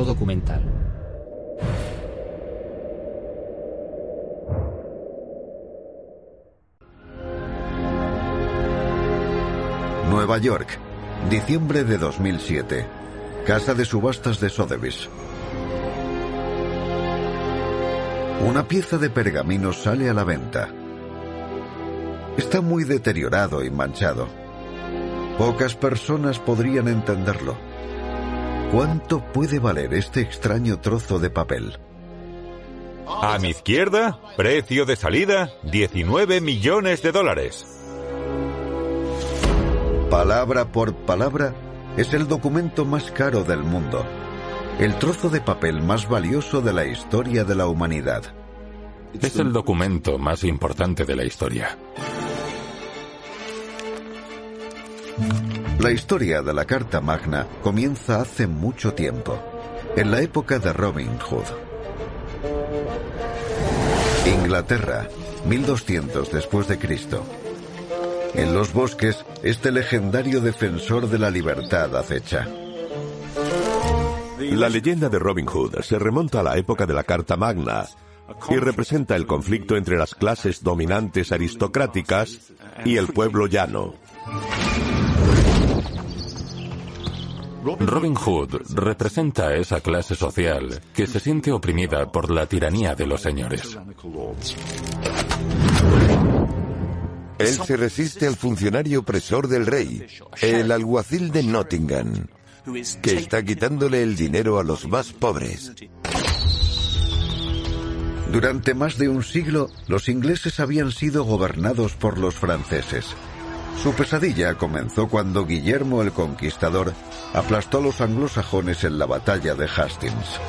Documental. Nueva York, diciembre de 2007. Casa de subastas de Sotheby's. Una pieza de pergamino sale a la venta. Está muy deteriorado y manchado. Pocas personas podrían entenderlo. ¿Cuánto puede valer este extraño trozo de papel? A mi izquierda, precio de salida, 19 millones de dólares. Palabra por palabra, es el documento más caro del mundo. El trozo de papel más valioso de la historia de la humanidad. Es el documento más importante de la historia. La historia de la Carta Magna comienza hace mucho tiempo, en la época de Robin Hood. Inglaterra, 1200 después de Cristo. En los bosques, este legendario defensor de la libertad acecha. La leyenda de Robin Hood se remonta a la época de la Carta Magna y representa el conflicto entre las clases dominantes aristocráticas y el pueblo llano. Robin Hood representa a esa clase social que se siente oprimida por la tiranía de los señores. Él se resiste al funcionario opresor del rey, el alguacil de Nottingham, que está quitándole el dinero a los más pobres. Durante más de un siglo, los ingleses habían sido gobernados por los franceses. Su pesadilla comenzó cuando Guillermo el Conquistador aplastó a los anglosajones en la batalla de Hastings.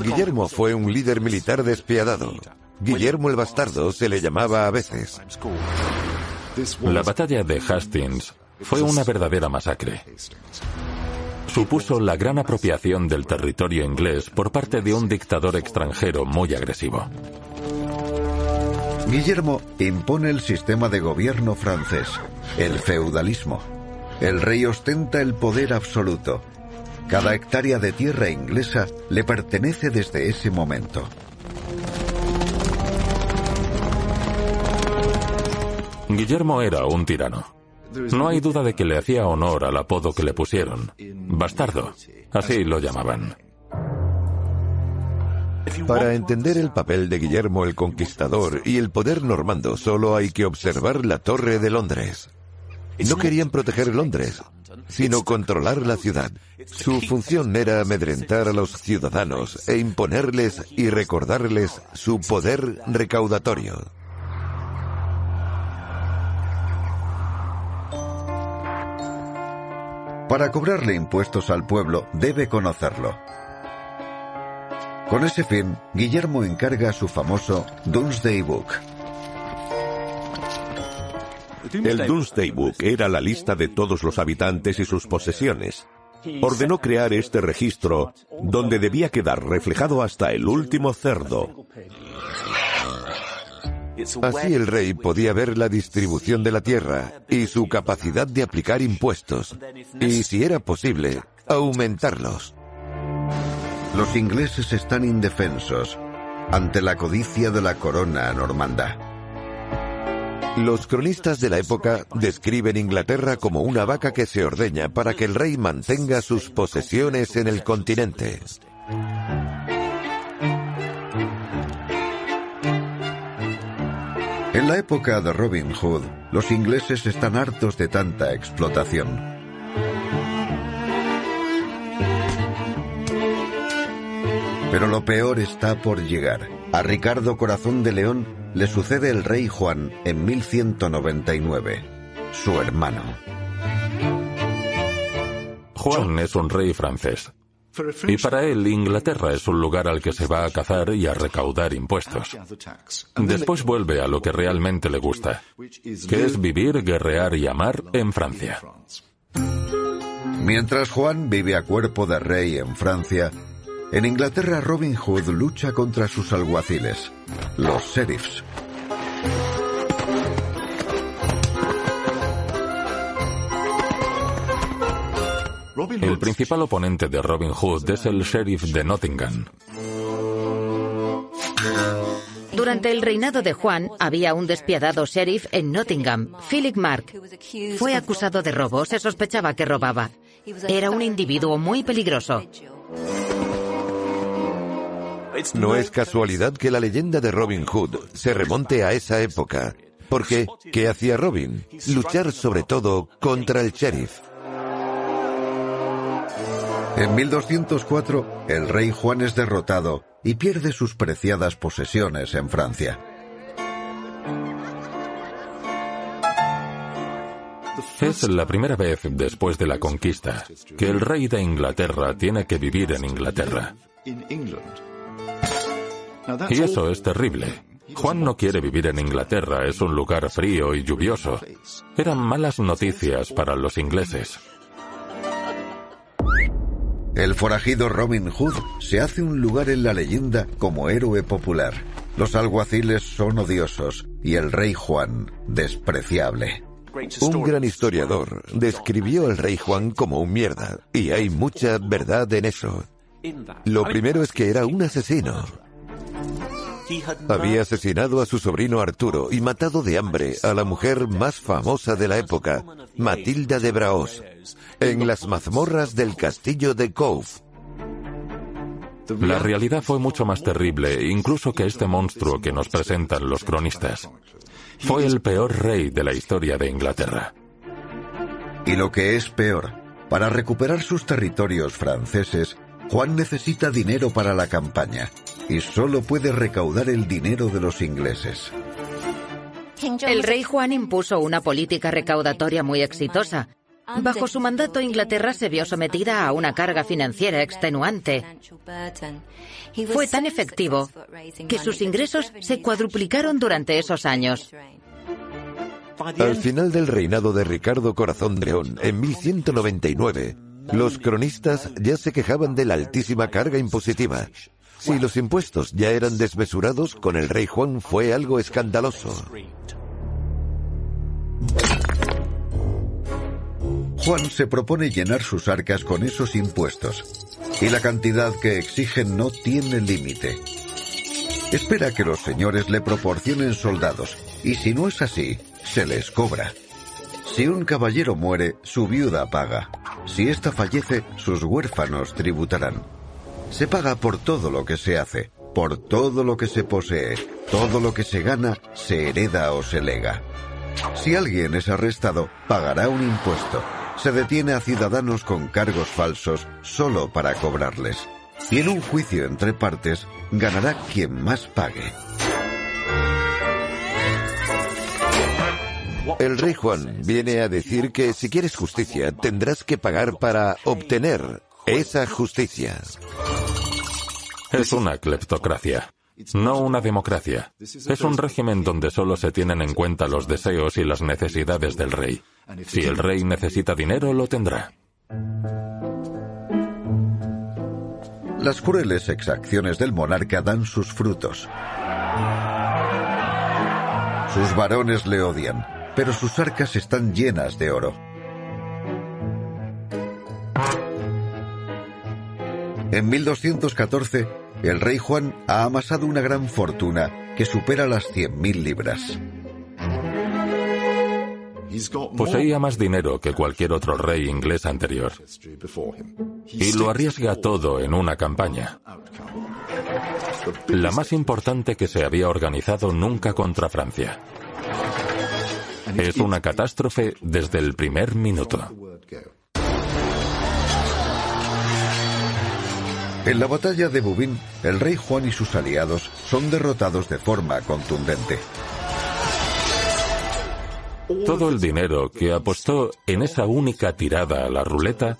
Guillermo fue un líder militar despiadado. Guillermo el Bastardo se le llamaba a veces. La batalla de Hastings fue una verdadera masacre. Supuso la gran apropiación del territorio inglés por parte de un dictador extranjero muy agresivo. Guillermo impone el sistema de gobierno francés, el feudalismo. El rey ostenta el poder absoluto. Cada hectárea de tierra inglesa le pertenece desde ese momento. Guillermo era un tirano. No hay duda de que le hacía honor al apodo que le pusieron. Bastardo. Así lo llamaban. Para entender el papel de Guillermo el Conquistador y el poder normando solo hay que observar la Torre de Londres. No querían proteger Londres, sino controlar la ciudad. Su función era amedrentar a los ciudadanos e imponerles y recordarles su poder recaudatorio. Para cobrarle impuestos al pueblo debe conocerlo. Con ese fin, Guillermo encarga su famoso Domesday Book. El Domesday Book era la lista de todos los habitantes y sus posesiones. Ordenó crear este registro donde debía quedar reflejado hasta el último cerdo. Así el rey podía ver la distribución de la tierra y su capacidad de aplicar impuestos, y si era posible, aumentarlos. Los ingleses están indefensos ante la codicia de la corona normanda. Los cronistas de la época describen Inglaterra como una vaca que se ordeña para que el rey mantenga sus posesiones en el continente. En la época de Robin Hood, los ingleses están hartos de tanta explotación. Pero lo peor está por llegar. A Ricardo Corazón de León le sucede el rey Juan en 1199, su hermano. Juan es un rey francés. Y para él Inglaterra es un lugar al que se va a cazar y a recaudar impuestos. Después vuelve a lo que realmente le gusta, que es vivir, guerrear y amar en Francia. Mientras Juan vive a cuerpo de rey en Francia, en Inglaterra Robin Hood lucha contra sus alguaciles, los sheriffs. El principal oponente de Robin Hood es el sheriff de Nottingham. Durante el reinado de Juan había un despiadado sheriff en Nottingham, Philip Mark. Fue acusado de robo, se sospechaba que robaba. Era un individuo muy peligroso. No es casualidad que la leyenda de Robin Hood se remonte a esa época, porque ¿qué hacía Robin? Luchar sobre todo contra el sheriff. En 1204, el rey Juan es derrotado y pierde sus preciadas posesiones en Francia. Es la primera vez después de la conquista que el rey de Inglaterra tiene que vivir en Inglaterra. Y eso es terrible. Juan no quiere vivir en Inglaterra, es un lugar frío y lluvioso. Eran malas noticias para los ingleses. El forajido Robin Hood se hace un lugar en la leyenda como héroe popular. Los alguaciles son odiosos y el rey Juan despreciable. Un gran historiador describió al rey Juan como un mierda, y hay mucha verdad en eso. Lo primero es que era un asesino. Había asesinado a su sobrino Arturo y matado de hambre a la mujer más famosa de la época, Matilda de Braos, en las mazmorras del castillo de Cove. La realidad fue mucho más terrible, incluso que este monstruo que nos presentan los cronistas. Fue el peor rey de la historia de Inglaterra. Y lo que es peor, para recuperar sus territorios franceses, Juan necesita dinero para la campaña y solo puede recaudar el dinero de los ingleses. El rey Juan impuso una política recaudatoria muy exitosa. Bajo su mandato, Inglaterra se vio sometida a una carga financiera extenuante. Fue tan efectivo que sus ingresos se cuadruplicaron durante esos años. Al final del reinado de Ricardo Corazón de León, en 1199, los cronistas ya se quejaban de la altísima carga impositiva. Si los impuestos ya eran desmesurados, con el rey Juan fue algo escandaloso. Juan se propone llenar sus arcas con esos impuestos, y la cantidad que exigen no tiene límite. Espera que los señores le proporcionen soldados, y si no es así, se les cobra. Si un caballero muere, su viuda paga. Si ésta fallece, sus huérfanos tributarán. Se paga por todo lo que se hace, por todo lo que se posee, todo lo que se gana, se hereda o se lega. Si alguien es arrestado, pagará un impuesto. Se detiene a ciudadanos con cargos falsos solo para cobrarles. Y en un juicio entre partes, ganará quien más pague. El rey Juan viene a decir que si quieres justicia tendrás que pagar para obtener esa justicia. Es una cleptocracia, no una democracia. Es un régimen donde solo se tienen en cuenta los deseos y las necesidades del rey. Si el rey necesita dinero, lo tendrá. Las crueles exacciones del monarca dan sus frutos. Sus varones le odian, pero sus arcas están llenas de oro. En 1214, el rey Juan ha amasado una gran fortuna que supera las 100.000 libras. Poseía más dinero que cualquier otro rey inglés anterior. Y lo arriesga todo en una campaña. La más importante que se había organizado nunca contra Francia. Es una catástrofe desde el primer minuto. En la batalla de Bubín, el rey Juan y sus aliados son derrotados de forma contundente. Todo el dinero que apostó en esa única tirada a la ruleta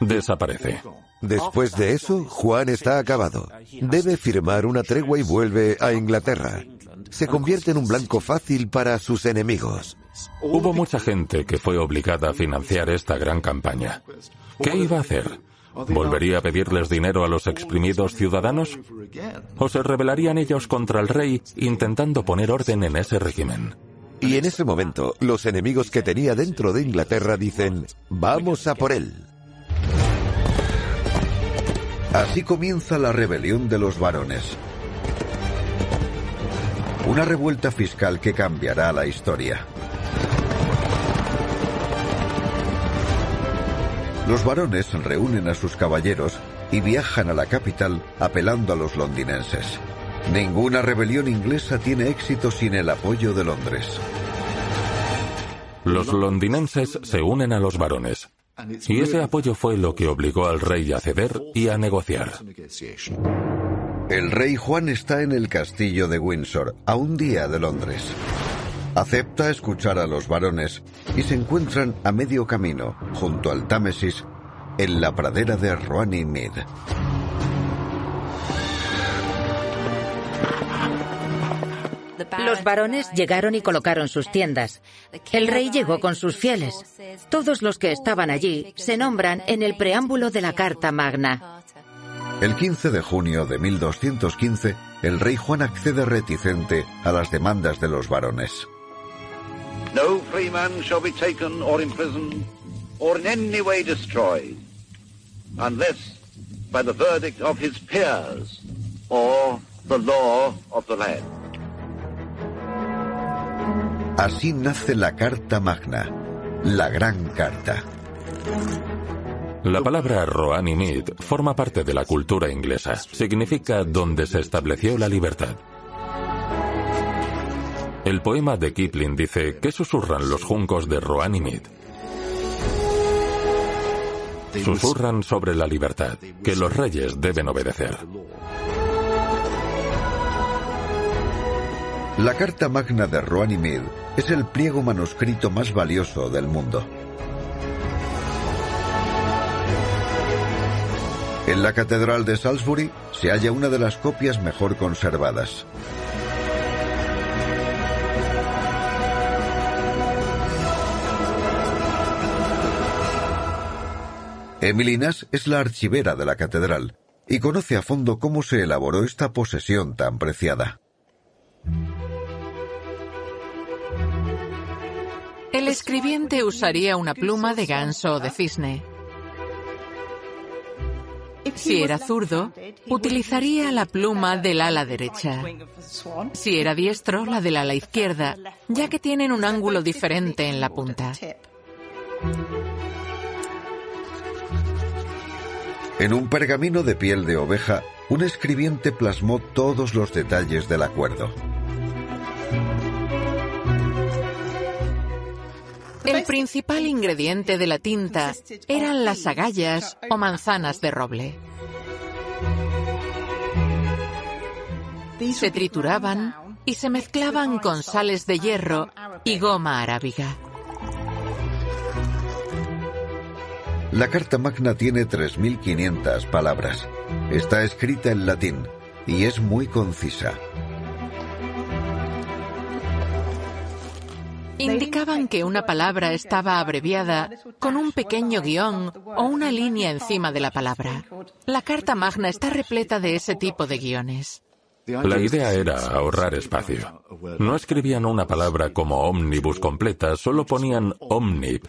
desaparece. Después de eso, Juan está acabado. Debe firmar una tregua y vuelve a Inglaterra. Se convierte en un blanco fácil para sus enemigos. Hubo mucha gente que fue obligada a financiar esta gran campaña. ¿Qué iba a hacer? ¿Volvería a pedirles dinero a los exprimidos ciudadanos? ¿O se rebelarían ellos contra el rey intentando poner orden en ese régimen? Y en ese momento, los enemigos que tenía dentro de Inglaterra dicen, vamos a por él. Así comienza la rebelión de los varones. Una revuelta fiscal que cambiará la historia. Los varones reúnen a sus caballeros y viajan a la capital apelando a los londinenses. Ninguna rebelión inglesa tiene éxito sin el apoyo de Londres. Los londinenses se unen a los varones. Y ese apoyo fue lo que obligó al rey a ceder y a negociar. El rey Juan está en el castillo de Windsor, a un día de Londres. Acepta escuchar a los varones y se encuentran a medio camino, junto al Támesis, en la pradera de Mead. Los varones llegaron y colocaron sus tiendas. El rey llegó con sus fieles. Todos los que estaban allí se nombran en el preámbulo de la Carta Magna. El 15 de junio de 1215, el rey Juan accede reticente a las demandas de los varones. No free man shall be taken or imprisoned or in any way destroyed unless by the verdict of his peers or the law of the land. Así nace la Carta Magna, la Gran Carta. La palabra Roanimid forma parte de la cultura inglesa. Significa donde se estableció la libertad. El poema de Kipling dice que susurran los juncos de Roanimid. Susurran sobre la libertad, que los reyes deben obedecer. La Carta Magna de Ruanimid es el pliego manuscrito más valioso del mundo. En la Catedral de Salisbury se halla una de las copias mejor conservadas. Emily Nash es la archivera de la catedral y conoce a fondo cómo se elaboró esta posesión tan preciada. El escribiente usaría una pluma de ganso o de cisne. Si era zurdo, utilizaría la pluma del ala derecha. Si era diestro, la del ala izquierda, ya que tienen un ángulo diferente en la punta. En un pergamino de piel de oveja, un escribiente plasmó todos los detalles del acuerdo. El principal ingrediente de la tinta eran las agallas o manzanas de roble. Se trituraban y se mezclaban con sales de hierro y goma arábiga. La Carta Magna tiene 3.500 palabras. Está escrita en latín y es muy concisa. Indicaban que una palabra estaba abreviada con un pequeño guion o una línea encima de la palabra. La Carta Magna está repleta de ese tipo de guiones. La idea era ahorrar espacio. No escribían una palabra como omnibus completa, solo ponían omnib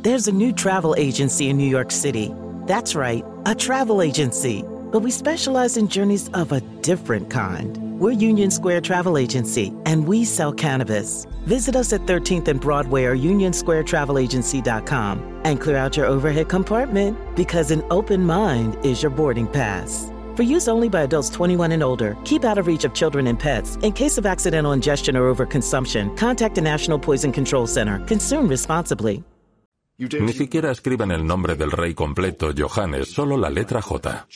There's a new travel agency in New York City. That's right a travel agency, but we specialize in journeys of a different kind. We're Union Square Travel Agency, and we sell cannabis. Visit us at 13th and Broadway or unionsquaretravelagency.com and clear out your overhead compartment because an open mind is your boarding pass. For use only by adults 21 and older, keep out of reach of children and pets. In case of accidental ingestion or overconsumption, contact the National Poison Control Center. Consume responsibly. Ni siquiera escriben el nombre del rey completo, Johannes, solo la letra J.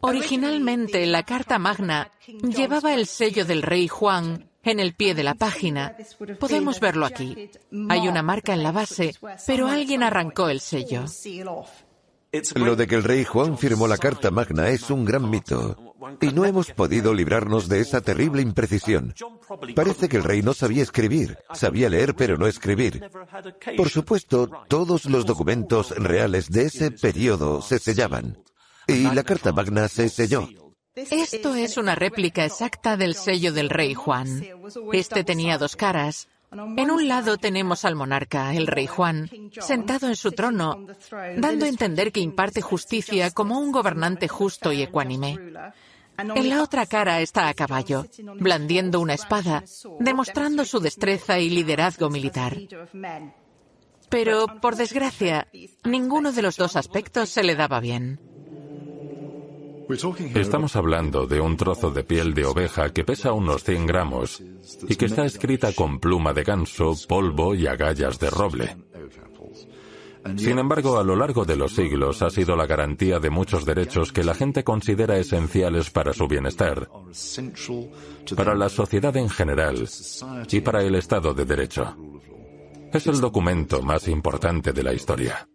Originalmente, la Carta Magna llevaba el sello del rey Juan en el pie de la página. Podemos verlo aquí. Hay una marca en la base, pero alguien arrancó el sello. Lo de que el rey Juan firmó la Carta Magna es un gran mito. Y no hemos podido librarnos de esa terrible imprecisión. Parece que el rey no sabía escribir, sabía leer pero no escribir. Por supuesto, todos los documentos reales de ese periodo se sellaban. Y la Carta Magna se selló. Esto es una réplica exacta del sello del rey Juan. Este tenía dos caras. En un lado tenemos al monarca, el rey Juan, sentado en su trono, dando a entender que imparte justicia como un gobernante justo y ecuánime. En la otra cara está a caballo, blandiendo una espada, demostrando su destreza y liderazgo militar. Pero, por desgracia, ninguno de los dos aspectos se le daba bien. Estamos hablando de un trozo de piel de oveja que pesa unos 100 gramos y que está escrita con pluma de ganso, polvo y agallas de roble. Sin embargo, a lo largo de los siglos ha sido la garantía de muchos derechos que la gente considera esenciales para su bienestar, para la sociedad en general y para el Estado de Derecho. Es el documento más importante de la historia.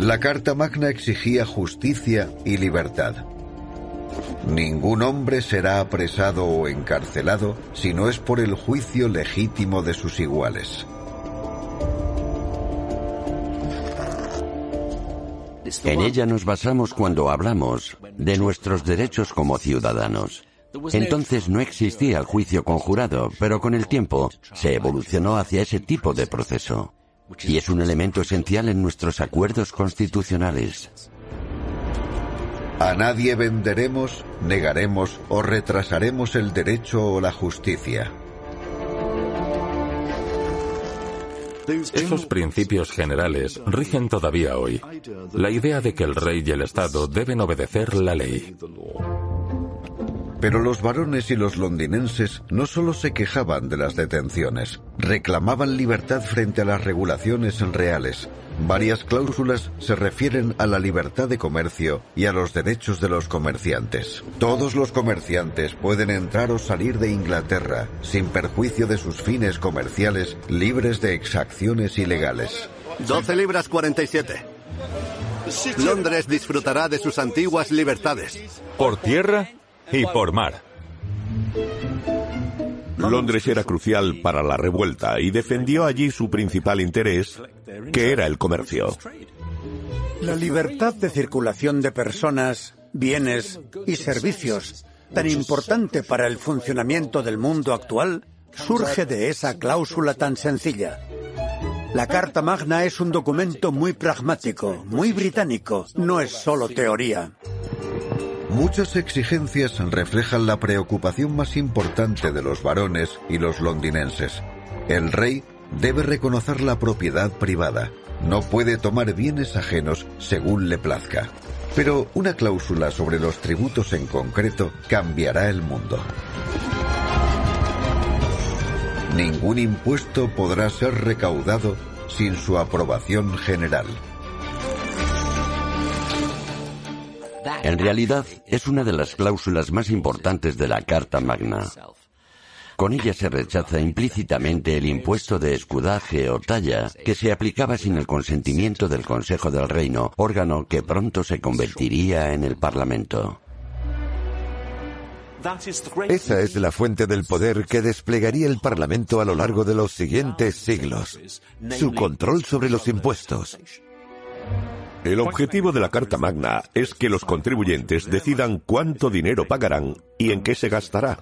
La Carta Magna exigía justicia y libertad. Ningún hombre será apresado o encarcelado si no es por el juicio legítimo de sus iguales. En ella nos basamos cuando hablamos de nuestros derechos como ciudadanos. Entonces no existía el juicio conjurado, pero con el tiempo se evolucionó hacia ese tipo de proceso y es un elemento esencial en nuestros acuerdos constitucionales. A nadie venderemos, negaremos o retrasaremos el derecho o la justicia. Esos principios generales rigen todavía hoy. La idea de que el rey y el Estado deben obedecer la ley. Pero los varones y los londinenses no solo se quejaban de las detenciones, reclamaban libertad frente a las regulaciones reales. Varias cláusulas se refieren a la libertad de comercio y a los derechos de los comerciantes. Todos los comerciantes pueden entrar o salir de Inglaterra sin perjuicio de sus fines comerciales libres de exacciones ilegales. 12 libras 47. Londres disfrutará de sus antiguas libertades. ¿Por tierra? Y por mar. Londres era crucial para la revuelta y defendió allí su principal interés, que era el comercio. La libertad de circulación de personas, bienes y servicios, tan importante para el funcionamiento del mundo actual, surge de esa cláusula tan sencilla. La Carta Magna es un documento muy pragmático, muy británico, no es solo teoría. Muchas exigencias reflejan la preocupación más importante de los varones y los londinenses. El rey debe reconocer la propiedad privada. No puede tomar bienes ajenos según le plazca. Pero una cláusula sobre los tributos en concreto cambiará el mundo. Ningún impuesto podrá ser recaudado sin su aprobación general. En realidad, es una de las cláusulas más importantes de la Carta Magna. Con ella se rechaza implícitamente el impuesto de escudaje o talla que se aplicaba sin el consentimiento del Consejo del Reino, órgano que pronto se convertiría en el Parlamento. Esa es la fuente del poder que desplegaría el Parlamento a lo largo de los siguientes siglos. Su control sobre los impuestos. El objetivo de la Carta Magna es que los contribuyentes decidan cuánto dinero pagarán y en qué se gastará.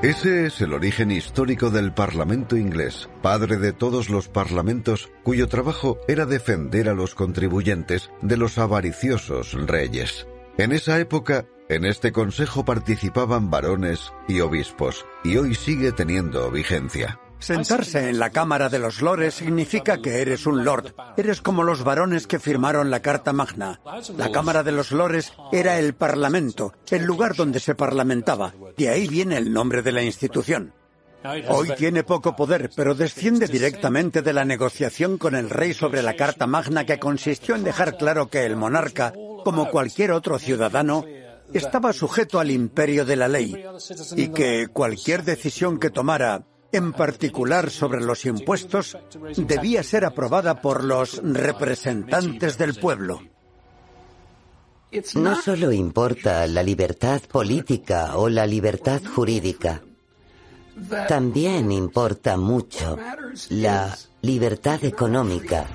Ese es el origen histórico del Parlamento inglés, padre de todos los parlamentos cuyo trabajo era defender a los contribuyentes de los avariciosos reyes. En esa época, en este consejo participaban varones y obispos, y hoy sigue teniendo vigencia. Sentarse en la Cámara de los Lores significa que eres un lord. Eres como los varones que firmaron la Carta Magna. La Cámara de los Lores era el Parlamento, el lugar donde se parlamentaba. De ahí viene el nombre de la institución. Hoy tiene poco poder, pero desciende directamente de la negociación con el rey sobre la Carta Magna que consistió en dejar claro que el monarca, como cualquier otro ciudadano, estaba sujeto al imperio de la ley y que cualquier decisión que tomara en particular sobre los impuestos, debía ser aprobada por los representantes del pueblo. No solo importa la libertad política o la libertad jurídica, también importa mucho la libertad económica.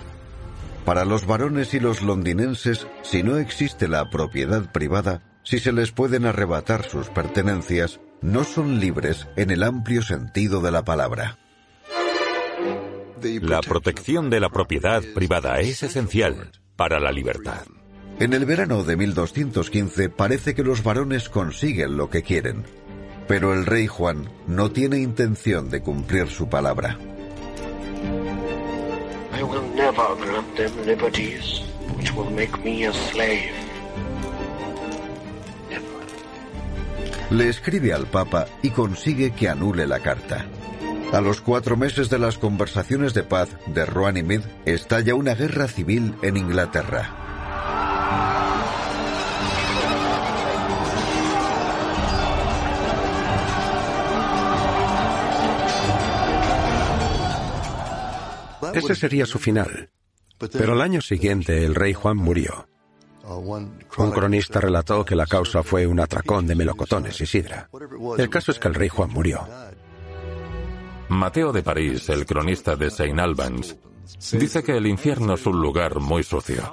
Para los varones y los londinenses, si no existe la propiedad privada, si se les pueden arrebatar sus pertenencias, no son libres en el amplio sentido de la palabra. La protección de la propiedad privada es esencial para la libertad. En el verano de 1215 parece que los varones consiguen lo que quieren, pero el rey Juan no tiene intención de cumplir su palabra. Le escribe al Papa y consigue que anule la carta. A los cuatro meses de las conversaciones de paz de Ruanimid, estalla una guerra civil en Inglaterra. Ese sería su final. Pero al año siguiente el rey Juan murió. Un cronista relató que la causa fue un atracón de melocotones y sidra. El caso es que el rey Juan murió. Mateo de París, el cronista de Saint Albans, dice que el infierno es un lugar muy sucio.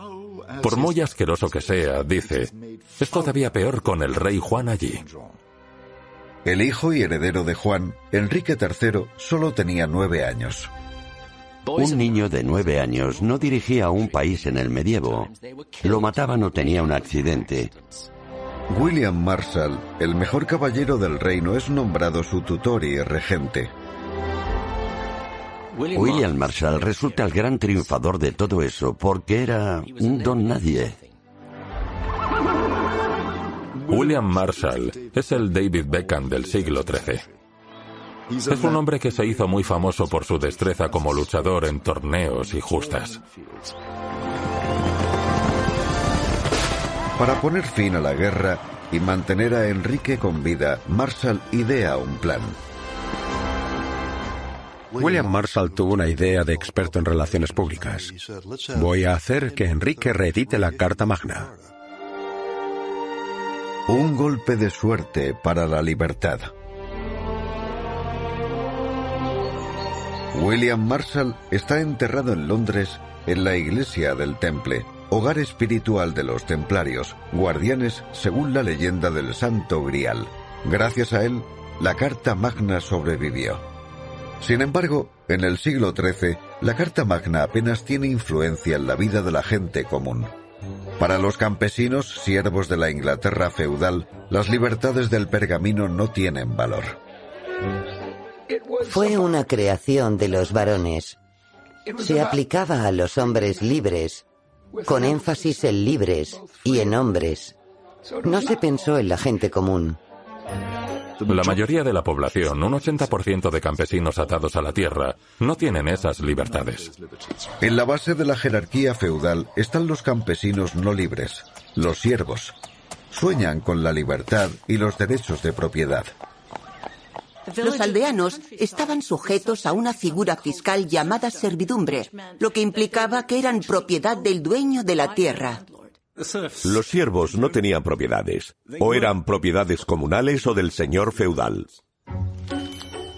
Por muy asqueroso que sea, dice, es todavía peor con el rey Juan allí. El hijo y heredero de Juan, Enrique III, solo tenía nueve años. Un niño de nueve años no dirigía un país en el medievo. Lo mataban o tenía un accidente. William Marshall, el mejor caballero del reino, es nombrado su tutor y regente. William Marshall resulta el gran triunfador de todo eso porque era un don nadie. William Marshall es el David Beckham del siglo XIII. Es un hombre que se hizo muy famoso por su destreza como luchador en torneos y justas. Para poner fin a la guerra y mantener a Enrique con vida, Marshall idea un plan. William Marshall tuvo una idea de experto en relaciones públicas. Voy a hacer que Enrique reedite la Carta Magna. Un golpe de suerte para la libertad. William Marshall está enterrado en Londres en la iglesia del Temple, hogar espiritual de los templarios, guardianes según la leyenda del Santo Grial. Gracias a él, la Carta Magna sobrevivió. Sin embargo, en el siglo XIII, la Carta Magna apenas tiene influencia en la vida de la gente común. Para los campesinos, siervos de la Inglaterra feudal, las libertades del pergamino no tienen valor. Fue una creación de los varones. Se aplicaba a los hombres libres, con énfasis en libres y en hombres. No se pensó en la gente común. La mayoría de la población, un 80% de campesinos atados a la tierra, no tienen esas libertades. En la base de la jerarquía feudal están los campesinos no libres, los siervos. Sueñan con la libertad y los derechos de propiedad. Los aldeanos estaban sujetos a una figura fiscal llamada servidumbre, lo que implicaba que eran propiedad del dueño de la tierra. Los siervos no tenían propiedades, o eran propiedades comunales o del señor feudal.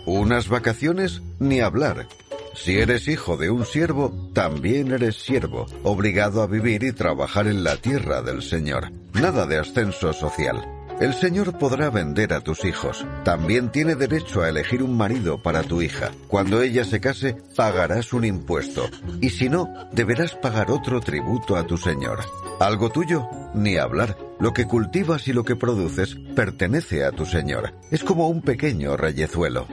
Unas vacaciones, ni hablar. Si eres hijo de un siervo, también eres siervo, obligado a vivir y trabajar en la tierra del Señor. Nada de ascenso social. El Señor podrá vender a tus hijos. También tiene derecho a elegir un marido para tu hija. Cuando ella se case, pagarás un impuesto. Y si no, deberás pagar otro tributo a tu Señor. Algo tuyo, ni hablar. Lo que cultivas y lo que produces pertenece a tu Señor. Es como un pequeño reyezuelo.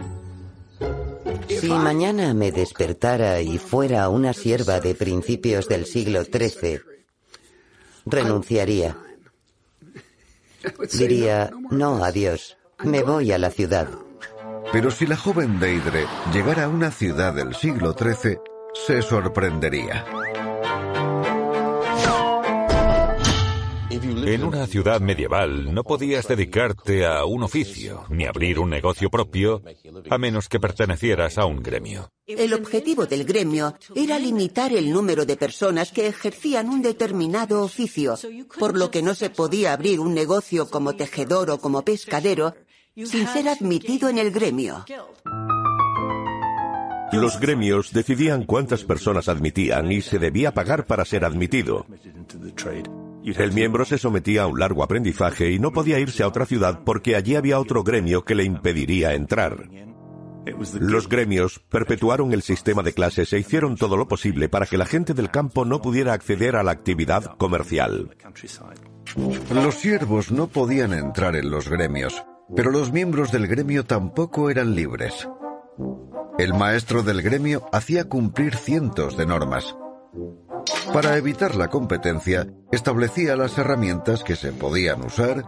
Si mañana me despertara y fuera una sierva de principios del siglo XIII, renunciaría. Diría, no, adiós, me voy a la ciudad. Pero si la joven Deidre llegara a una ciudad del siglo XIII, se sorprendería. En una ciudad medieval no podías dedicarte a un oficio ni abrir un negocio propio a menos que pertenecieras a un gremio. El objetivo del gremio era limitar el número de personas que ejercían un determinado oficio, por lo que no se podía abrir un negocio como tejedor o como pescadero sin ser admitido en el gremio. Los gremios decidían cuántas personas admitían y se debía pagar para ser admitido. El miembro se sometía a un largo aprendizaje y no podía irse a otra ciudad porque allí había otro gremio que le impediría entrar. Los gremios perpetuaron el sistema de clases e hicieron todo lo posible para que la gente del campo no pudiera acceder a la actividad comercial. Los siervos no podían entrar en los gremios, pero los miembros del gremio tampoco eran libres. El maestro del gremio hacía cumplir cientos de normas. Para evitar la competencia, establecía las herramientas que se podían usar,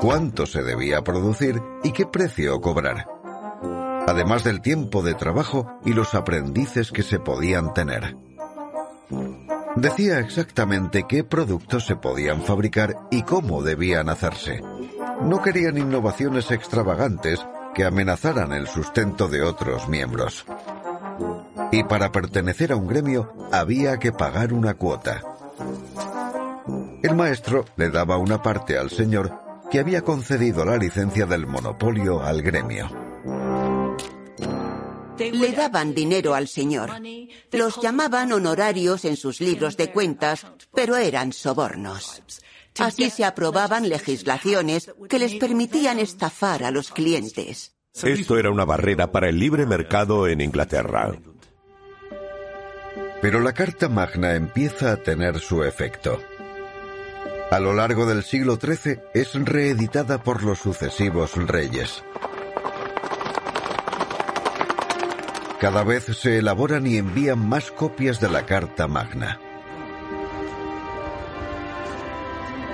cuánto se debía producir y qué precio cobrar, además del tiempo de trabajo y los aprendices que se podían tener. Decía exactamente qué productos se podían fabricar y cómo debían hacerse. No querían innovaciones extravagantes que amenazaran el sustento de otros miembros. Y para pertenecer a un gremio había que pagar una cuota. El maestro le daba una parte al señor que había concedido la licencia del monopolio al gremio. Le daban dinero al señor. Los llamaban honorarios en sus libros de cuentas, pero eran sobornos. Así se aprobaban legislaciones que les permitían estafar a los clientes. Esto era una barrera para el libre mercado en Inglaterra. Pero la Carta Magna empieza a tener su efecto. A lo largo del siglo XIII es reeditada por los sucesivos reyes. Cada vez se elaboran y envían más copias de la Carta Magna.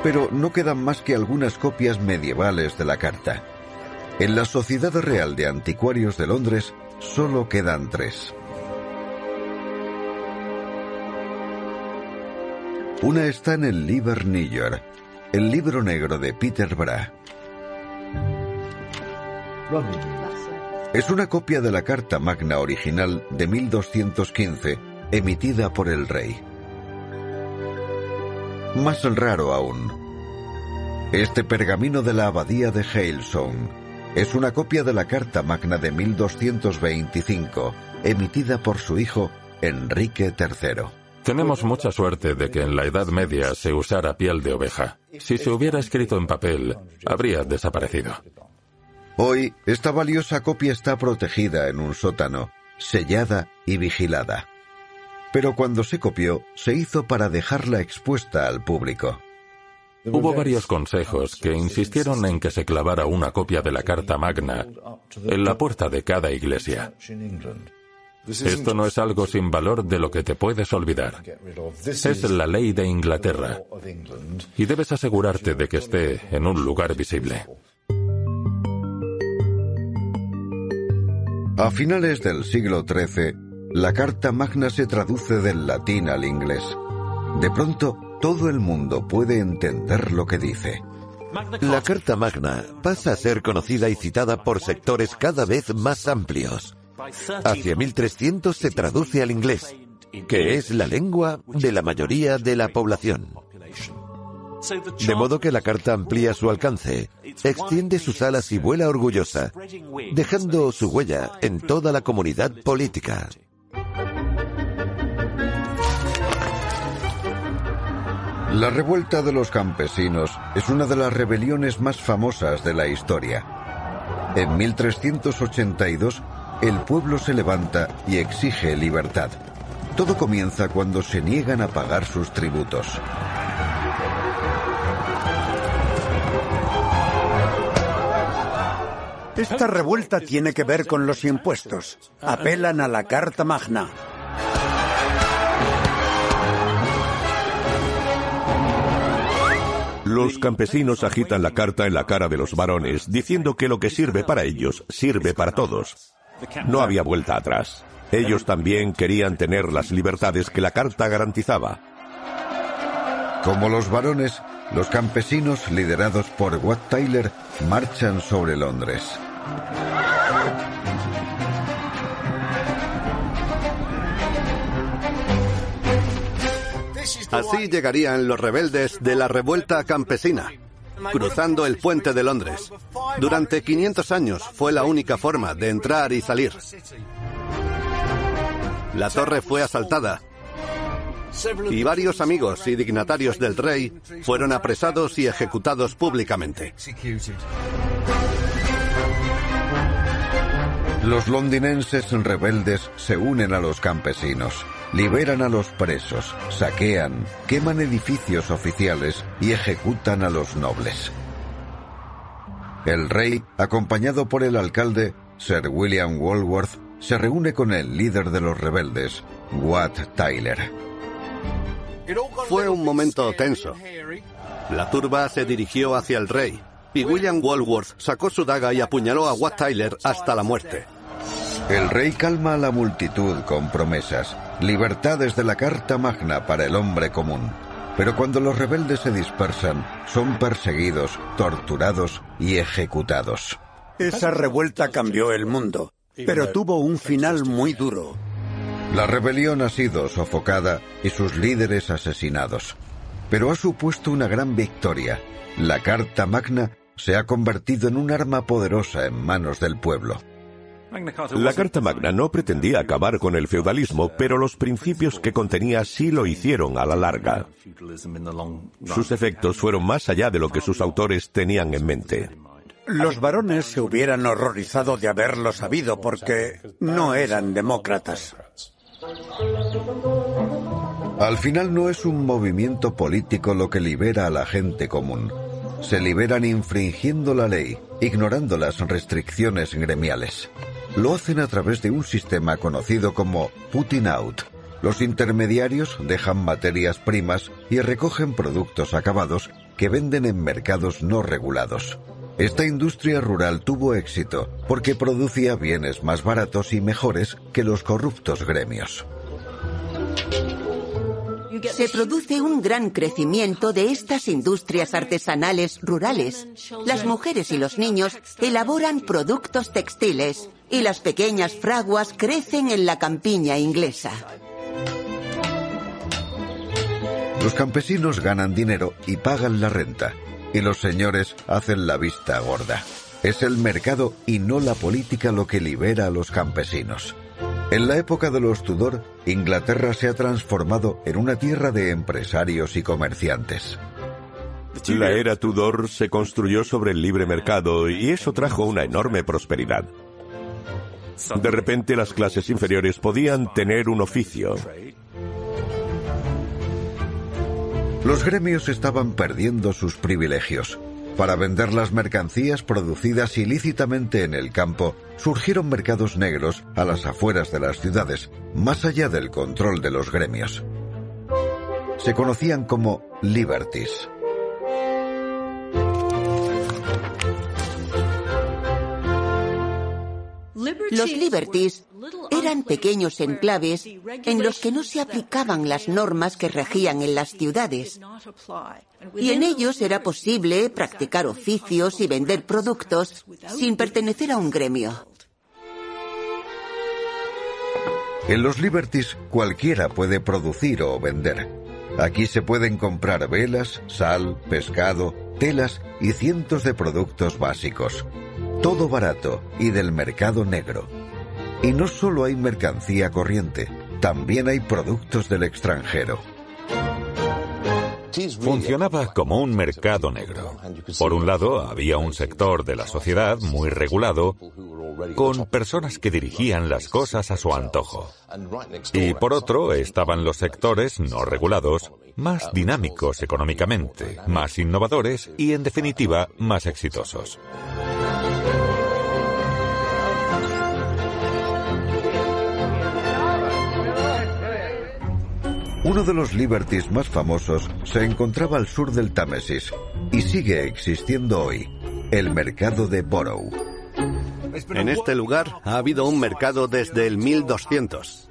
Pero no quedan más que algunas copias medievales de la Carta. En la Sociedad Real de Anticuarios de Londres solo quedan tres. Una está en el Liber Niger, el libro negro de Peter Bra. Es una copia de la Carta Magna original de 1215, emitida por el rey. Más raro aún. Este pergamino de la abadía de Hailsong es una copia de la Carta Magna de 1225, emitida por su hijo Enrique III. Tenemos mucha suerte de que en la Edad Media se usara piel de oveja. Si se hubiera escrito en papel, habría desaparecido. Hoy, esta valiosa copia está protegida en un sótano, sellada y vigilada. Pero cuando se copió, se hizo para dejarla expuesta al público. Hubo varios consejos que insistieron en que se clavara una copia de la Carta Magna en la puerta de cada iglesia. Esto no es algo sin valor de lo que te puedes olvidar. Es la ley de Inglaterra. Y debes asegurarte de que esté en un lugar visible. A finales del siglo XIII, la Carta Magna se traduce del latín al inglés. De pronto, todo el mundo puede entender lo que dice. La Carta Magna pasa a ser conocida y citada por sectores cada vez más amplios. Hacia 1300 se traduce al inglés, que es la lengua de la mayoría de la población. De modo que la carta amplía su alcance, extiende sus alas y vuela orgullosa, dejando su huella en toda la comunidad política. La revuelta de los campesinos es una de las rebeliones más famosas de la historia. En 1382, el pueblo se levanta y exige libertad. Todo comienza cuando se niegan a pagar sus tributos. Esta revuelta tiene que ver con los impuestos. Apelan a la Carta Magna. Los campesinos agitan la carta en la cara de los varones, diciendo que lo que sirve para ellos sirve para todos. No había vuelta atrás. Ellos también querían tener las libertades que la carta garantizaba. Como los varones, los campesinos, liderados por Wat Tyler, marchan sobre Londres. Así llegarían los rebeldes de la revuelta campesina, cruzando el puente de Londres. Durante 500 años fue la única forma de entrar y salir. La torre fue asaltada y varios amigos y dignatarios del rey fueron apresados y ejecutados públicamente. Los londinenses rebeldes se unen a los campesinos, liberan a los presos, saquean, queman edificios oficiales y ejecutan a los nobles. El rey, acompañado por el alcalde, Sir William Walworth, se reúne con el líder de los rebeldes, Wat Tyler. Fue un momento tenso. La turba se dirigió hacia el rey y William Walworth sacó su daga y apuñaló a Wat Tyler hasta la muerte. El rey calma a la multitud con promesas, libertades de la Carta Magna para el hombre común. Pero cuando los rebeldes se dispersan, son perseguidos, torturados y ejecutados. Esa revuelta cambió el mundo, pero tuvo un final muy duro. La rebelión ha sido sofocada y sus líderes asesinados. Pero ha supuesto una gran victoria. La Carta Magna se ha convertido en un arma poderosa en manos del pueblo. La Carta Magna no pretendía acabar con el feudalismo, pero los principios que contenía sí lo hicieron a la larga. Sus efectos fueron más allá de lo que sus autores tenían en mente. Los varones se hubieran horrorizado de haberlo sabido porque no eran demócratas. Al final no es un movimiento político lo que libera a la gente común. Se liberan infringiendo la ley, ignorando las restricciones gremiales. Lo hacen a través de un sistema conocido como putting out. Los intermediarios dejan materias primas y recogen productos acabados que venden en mercados no regulados. Esta industria rural tuvo éxito porque producía bienes más baratos y mejores que los corruptos gremios. Se produce un gran crecimiento de estas industrias artesanales rurales. Las mujeres y los niños elaboran productos textiles y las pequeñas fraguas crecen en la campiña inglesa. Los campesinos ganan dinero y pagan la renta, y los señores hacen la vista gorda. Es el mercado y no la política lo que libera a los campesinos. En la época de los Tudor, Inglaterra se ha transformado en una tierra de empresarios y comerciantes. La era Tudor se construyó sobre el libre mercado y eso trajo una enorme prosperidad. De repente las clases inferiores podían tener un oficio. Los gremios estaban perdiendo sus privilegios. Para vender las mercancías producidas ilícitamente en el campo, surgieron mercados negros a las afueras de las ciudades, más allá del control de los gremios. Se conocían como liberties. Los liberties eran pequeños enclaves en los que no se aplicaban las normas que regían en las ciudades. Y en ellos era posible practicar oficios y vender productos sin pertenecer a un gremio. En los liberties cualquiera puede producir o vender. Aquí se pueden comprar velas, sal, pescado, telas y cientos de productos básicos. Todo barato y del mercado negro. Y no solo hay mercancía corriente, también hay productos del extranjero. Funcionaba como un mercado negro. Por un lado, había un sector de la sociedad muy regulado, con personas que dirigían las cosas a su antojo. Y por otro, estaban los sectores no regulados, más dinámicos económicamente, más innovadores y, en definitiva, más exitosos. Uno de los Liberties más famosos se encontraba al sur del Támesis y sigue existiendo hoy, el mercado de Borough. En este lugar ha habido un mercado desde el 1200,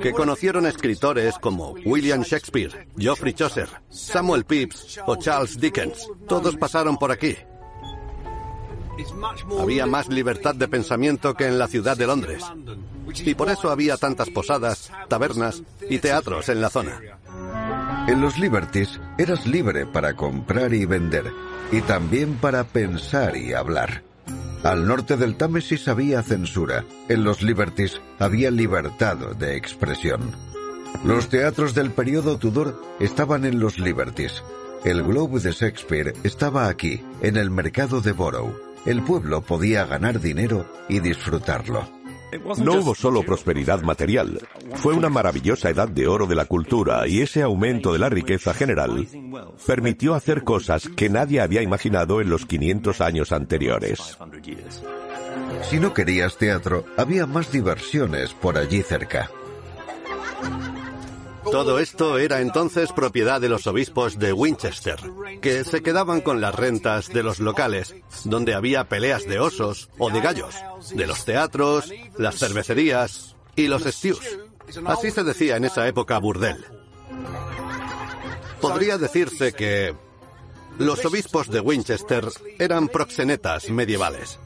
que conocieron escritores como William Shakespeare, Geoffrey Chaucer, Samuel Pepys o Charles Dickens. Todos pasaron por aquí. Había más libertad de pensamiento que en la ciudad de Londres. Y por eso había tantas posadas, tabernas y teatros en la zona. En los Liberties eras libre para comprar y vender, y también para pensar y hablar. Al norte del Támesis había censura, en los Liberties había libertad de expresión. Los teatros del periodo Tudor estaban en los Liberties. El Globe de Shakespeare estaba aquí, en el mercado de Borough. El pueblo podía ganar dinero y disfrutarlo. No hubo solo prosperidad material, fue una maravillosa edad de oro de la cultura y ese aumento de la riqueza general permitió hacer cosas que nadie había imaginado en los 500 años anteriores. Si no querías teatro, había más diversiones por allí cerca. Todo esto era entonces propiedad de los obispos de Winchester, que se quedaban con las rentas de los locales, donde había peleas de osos o de gallos, de los teatros, las cervecerías y los stews. Así se decía en esa época burdel. Podría decirse que los obispos de Winchester eran proxenetas medievales.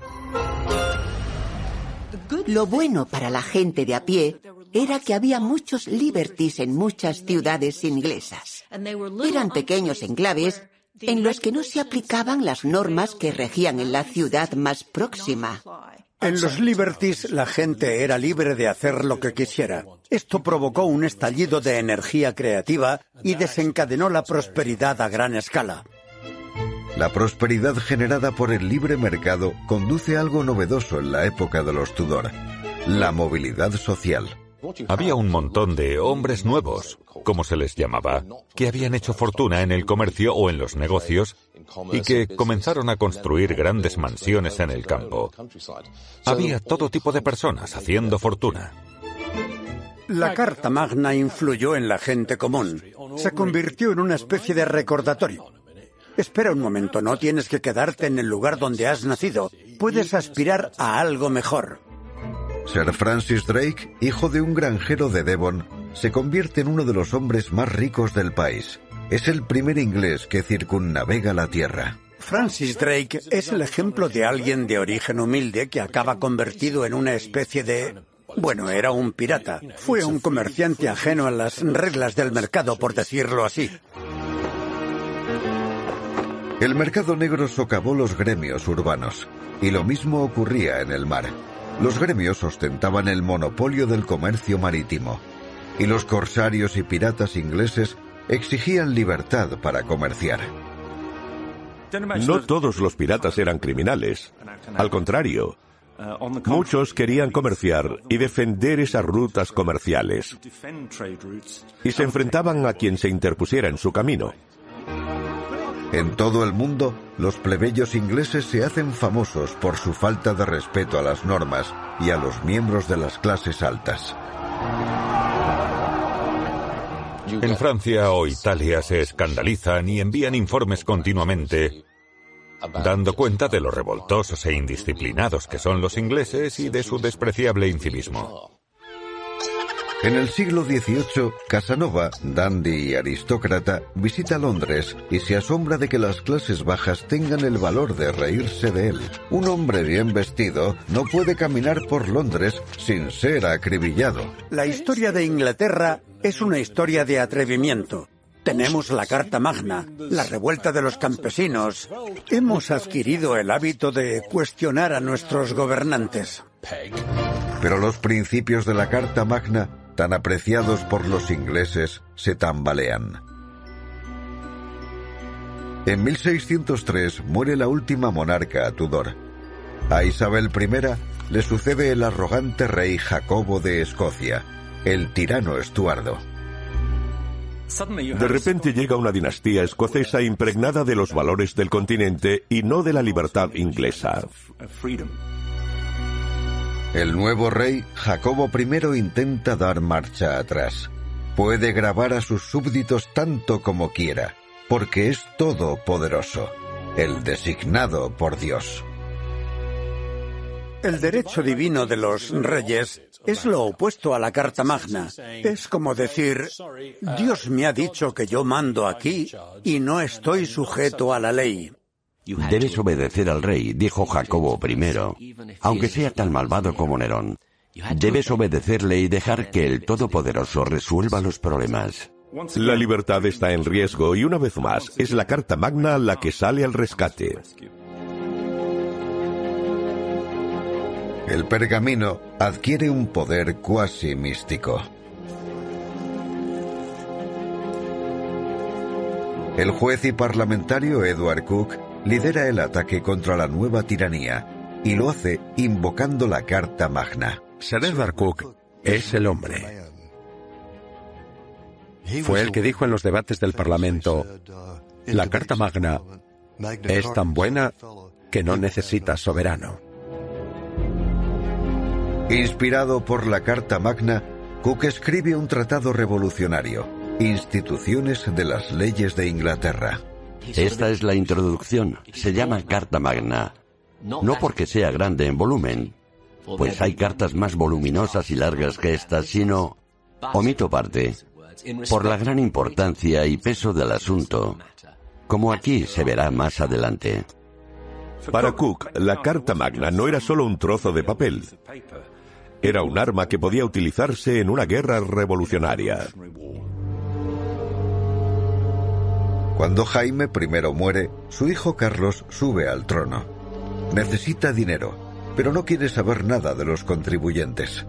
Lo bueno para la gente de a pie era que había muchos liberties en muchas ciudades inglesas. Eran pequeños enclaves en los que no se aplicaban las normas que regían en la ciudad más próxima. En los Liberties la gente era libre de hacer lo que quisiera. Esto provocó un estallido de energía creativa y desencadenó la prosperidad a gran escala. La prosperidad generada por el libre mercado conduce a algo novedoso en la época de los Tudor, la movilidad social. Había un montón de hombres nuevos, como se les llamaba, que habían hecho fortuna en el comercio o en los negocios y que comenzaron a construir grandes mansiones en el campo. Había todo tipo de personas haciendo fortuna. La Carta Magna influyó en la gente común. Se convirtió en una especie de recordatorio. Espera un momento, no tienes que quedarte en el lugar donde has nacido. Puedes aspirar a algo mejor. Sir Francis Drake, hijo de un granjero de Devon, se convierte en uno de los hombres más ricos del país. Es el primer inglés que circunnavega la Tierra. Francis Drake es el ejemplo de alguien de origen humilde que acaba convertido en una especie de... Bueno, era un pirata. Fue un comerciante ajeno a las reglas del mercado, por decirlo así. El mercado negro socavó los gremios urbanos, y lo mismo ocurría en el mar. Los gremios ostentaban el monopolio del comercio marítimo, y los corsarios y piratas ingleses exigían libertad para comerciar. No todos los piratas eran criminales. Al contrario, muchos querían comerciar y defender esas rutas comerciales. Y se enfrentaban a quien se interpusiera en su camino. En todo el mundo, los plebeyos ingleses se hacen famosos por su falta de respeto a las normas y a los miembros de las clases altas. En Francia o Italia se escandalizan y envían informes continuamente dando cuenta de lo revoltosos e indisciplinados que son los ingleses y de su despreciable incivismo. En el siglo XVIII, Casanova, dandy y aristócrata, visita Londres y se asombra de que las clases bajas tengan el valor de reírse de él. Un hombre bien vestido no puede caminar por Londres sin ser acribillado. La historia de Inglaterra es una historia de atrevimiento. Tenemos la Carta Magna, la revuelta de los campesinos. Hemos adquirido el hábito de cuestionar a nuestros gobernantes. Pero los principios de la Carta Magna tan apreciados por los ingleses, se tambalean. En 1603 muere la última monarca Tudor. A Isabel I le sucede el arrogante rey Jacobo de Escocia, el tirano Estuardo. De repente llega una dinastía escocesa impregnada de los valores del continente y no de la libertad inglesa. El nuevo rey, Jacobo I, intenta dar marcha atrás. Puede grabar a sus súbditos tanto como quiera, porque es todopoderoso, el designado por Dios. El derecho divino de los reyes es lo opuesto a la Carta Magna. Es como decir, Dios me ha dicho que yo mando aquí y no estoy sujeto a la ley. Debes obedecer al rey, dijo Jacobo I, aunque sea tan malvado como Nerón. Debes obedecerle y dejar que el Todopoderoso resuelva los problemas. La libertad está en riesgo y una vez más es la Carta Magna la que sale al rescate. el pergamino adquiere un poder cuasi místico. El juez y parlamentario Edward Cook lidera el ataque contra la nueva tiranía y lo hace invocando la Carta Magna. Sir Edward Cook es el hombre. Fue el que dijo en los debates del Parlamento, la Carta Magna es tan buena que no necesita soberano. Inspirado por la Carta Magna, Cook escribe un tratado revolucionario, Instituciones de las Leyes de Inglaterra. Esta es la introducción. Se llama Carta Magna. No porque sea grande en volumen, pues hay cartas más voluminosas y largas que esta, sino, omito parte, por la gran importancia y peso del asunto, como aquí se verá más adelante. Para Cook, la Carta Magna no era solo un trozo de papel, era un arma que podía utilizarse en una guerra revolucionaria. Cuando Jaime I muere, su hijo Carlos sube al trono. Necesita dinero, pero no quiere saber nada de los contribuyentes.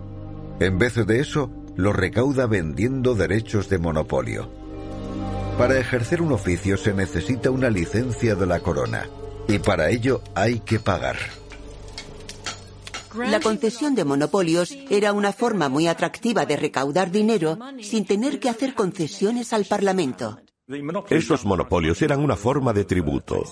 En vez de eso, lo recauda vendiendo derechos de monopolio. Para ejercer un oficio se necesita una licencia de la corona, y para ello hay que pagar. La concesión de monopolios era una forma muy atractiva de recaudar dinero sin tener que hacer concesiones al Parlamento. Esos monopolios eran una forma de tributo.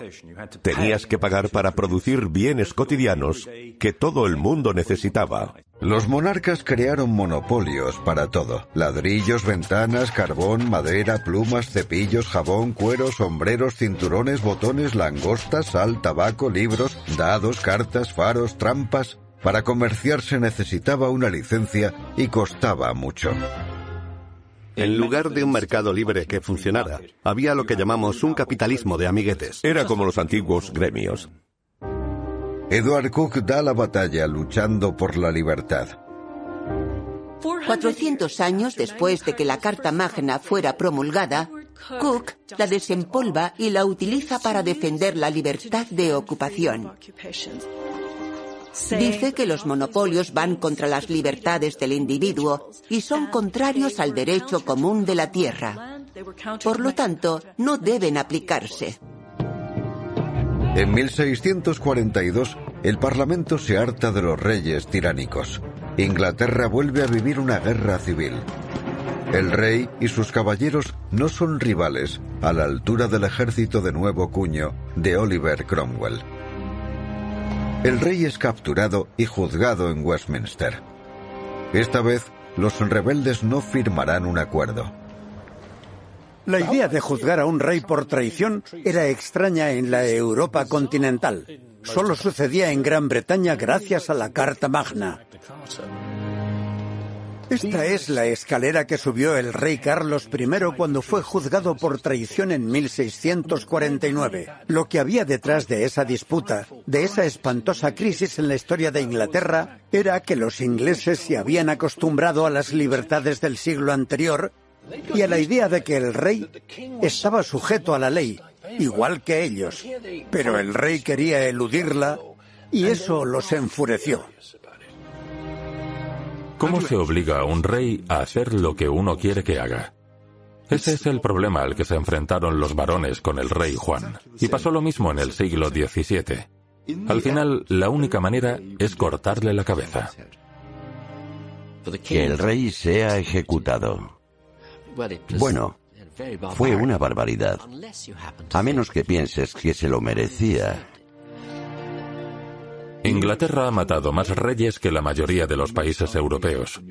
Tenías que pagar para producir bienes cotidianos que todo el mundo necesitaba. Los monarcas crearon monopolios para todo. Ladrillos, ventanas, carbón, madera, plumas, cepillos, jabón, cuero, sombreros, cinturones, botones, langostas, sal, tabaco, libros, dados, cartas, faros, trampas. Para comerciar se necesitaba una licencia y costaba mucho. En lugar de un mercado libre que funcionara, había lo que llamamos un capitalismo de amiguetes. Era como los antiguos gremios. Edward Cook da la batalla luchando por la libertad. 400 años después de que la Carta Magna fuera promulgada, Cook la desempolva y la utiliza para defender la libertad de ocupación. Dice que los monopolios van contra las libertades del individuo y son contrarios al derecho común de la tierra. Por lo tanto, no deben aplicarse. En 1642, el Parlamento se harta de los reyes tiránicos. Inglaterra vuelve a vivir una guerra civil. El rey y sus caballeros no son rivales a la altura del ejército de nuevo cuño de Oliver Cromwell. El rey es capturado y juzgado en Westminster. Esta vez, los rebeldes no firmarán un acuerdo. La idea de juzgar a un rey por traición era extraña en la Europa continental. Solo sucedía en Gran Bretaña gracias a la Carta Magna. Esta es la escalera que subió el rey Carlos I cuando fue juzgado por traición en 1649. Lo que había detrás de esa disputa, de esa espantosa crisis en la historia de Inglaterra, era que los ingleses se habían acostumbrado a las libertades del siglo anterior y a la idea de que el rey estaba sujeto a la ley, igual que ellos. Pero el rey quería eludirla y eso los enfureció. ¿Cómo se obliga a un rey a hacer lo que uno quiere que haga? Ese es el problema al que se enfrentaron los varones con el rey Juan. Y pasó lo mismo en el siglo XVII. Al final, la única manera es cortarle la cabeza. Que el rey sea ejecutado. Bueno, fue una barbaridad. A menos que pienses que se lo merecía. Inglaterra ha matado más reyes que la mayoría de los países europeos.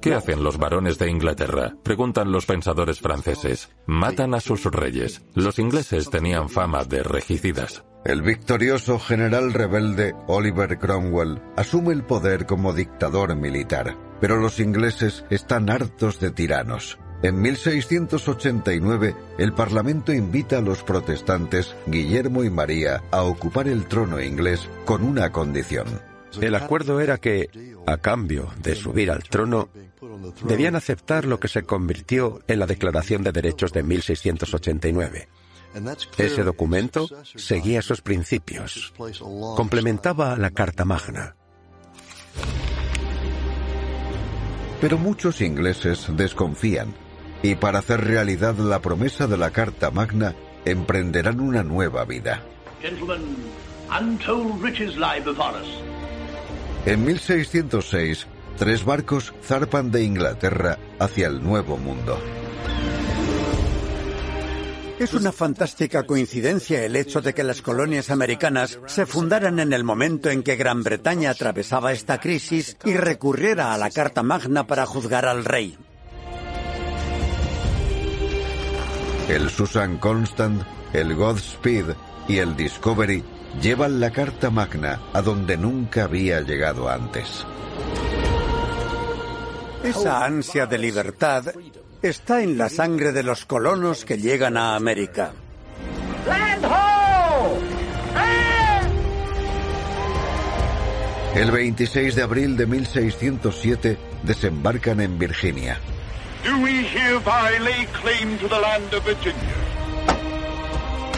¿Qué hacen los varones de Inglaterra? Preguntan los pensadores franceses. Matan a sus reyes. Los ingleses tenían fama de regicidas. El victorioso general rebelde Oliver Cromwell asume el poder como dictador militar, pero los ingleses están hartos de tiranos. En 1689, el Parlamento invita a los protestantes, Guillermo y María, a ocupar el trono inglés con una condición. El acuerdo era que, a cambio de subir al trono, debían aceptar lo que se convirtió en la Declaración de Derechos de 1689. Ese documento seguía esos principios, complementaba la Carta Magna. Pero muchos ingleses desconfían y para hacer realidad la promesa de la Carta Magna emprenderán una nueva vida. En 1606, tres barcos zarpan de Inglaterra hacia el Nuevo Mundo. Es una fantástica coincidencia el hecho de que las colonias americanas se fundaran en el momento en que Gran Bretaña atravesaba esta crisis y recurriera a la Carta Magna para juzgar al rey. El Susan Constant, el Godspeed y el Discovery llevan la Carta Magna a donde nunca había llegado antes. Esa ansia de libertad está en la sangre de los colonos que llegan a América. El 26 de abril de 1607 desembarcan en Virginia.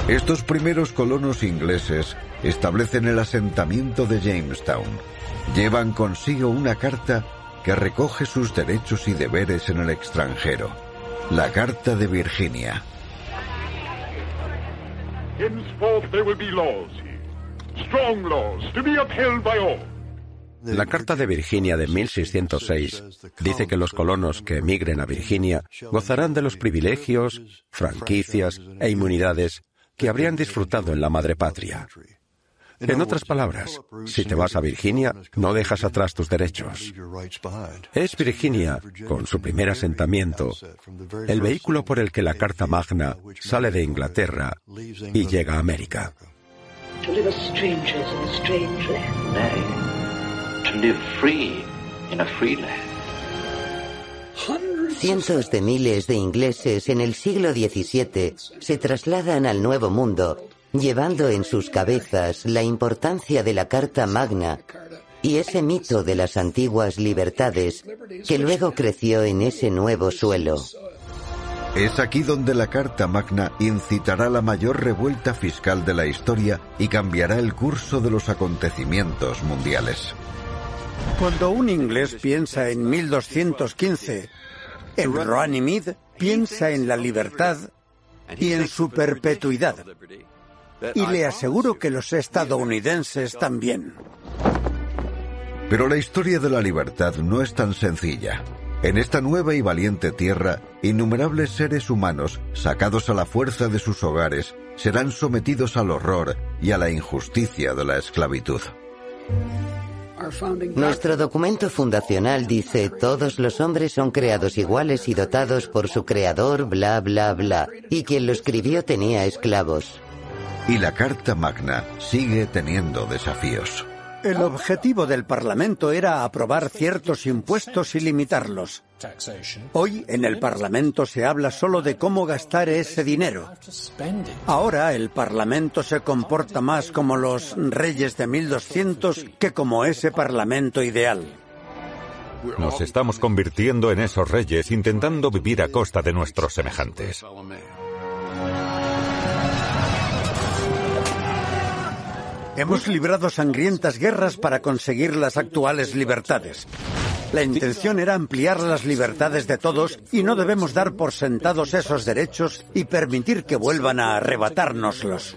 Estos primeros colonos ingleses establecen el asentamiento de Jamestown. Llevan consigo una carta que recoge sus derechos y deberes en el extranjero. La Carta de Virginia. La Carta de Virginia de 1606 dice que los colonos que emigren a Virginia gozarán de los privilegios, franquicias e inmunidades que habrían disfrutado en la madre patria. En otras palabras, si te vas a Virginia, no dejas atrás tus derechos. Es Virginia, con su primer asentamiento, el vehículo por el que la Carta Magna sale de Inglaterra y llega a América. Cientos de miles de ingleses en el siglo XVII se trasladan al Nuevo Mundo, llevando en sus cabezas la importancia de la Carta Magna y ese mito de las antiguas libertades que luego creció en ese nuevo suelo. Es aquí donde la Carta Magna incitará la mayor revuelta fiscal de la historia y cambiará el curso de los acontecimientos mundiales. Cuando un inglés piensa en 1215, en Runnymede piensa en la libertad y en su perpetuidad. Y le aseguro que los estadounidenses también. Pero la historia de la libertad no es tan sencilla. En esta nueva y valiente tierra, innumerables seres humanos, sacados a la fuerza de sus hogares, serán sometidos al horror y a la injusticia de la esclavitud. Nuestro documento fundacional dice todos los hombres son creados iguales y dotados por su creador, bla, bla, bla, y quien lo escribió tenía esclavos. Y la Carta Magna sigue teniendo desafíos. El objetivo del Parlamento era aprobar ciertos impuestos y limitarlos. Hoy en el Parlamento se habla solo de cómo gastar ese dinero. Ahora el Parlamento se comporta más como los reyes de 1200 que como ese Parlamento ideal. Nos estamos convirtiendo en esos reyes intentando vivir a costa de nuestros semejantes. Hemos librado sangrientas guerras para conseguir las actuales libertades. La intención era ampliar las libertades de todos y no debemos dar por sentados esos derechos y permitir que vuelvan a arrebatárnoslos.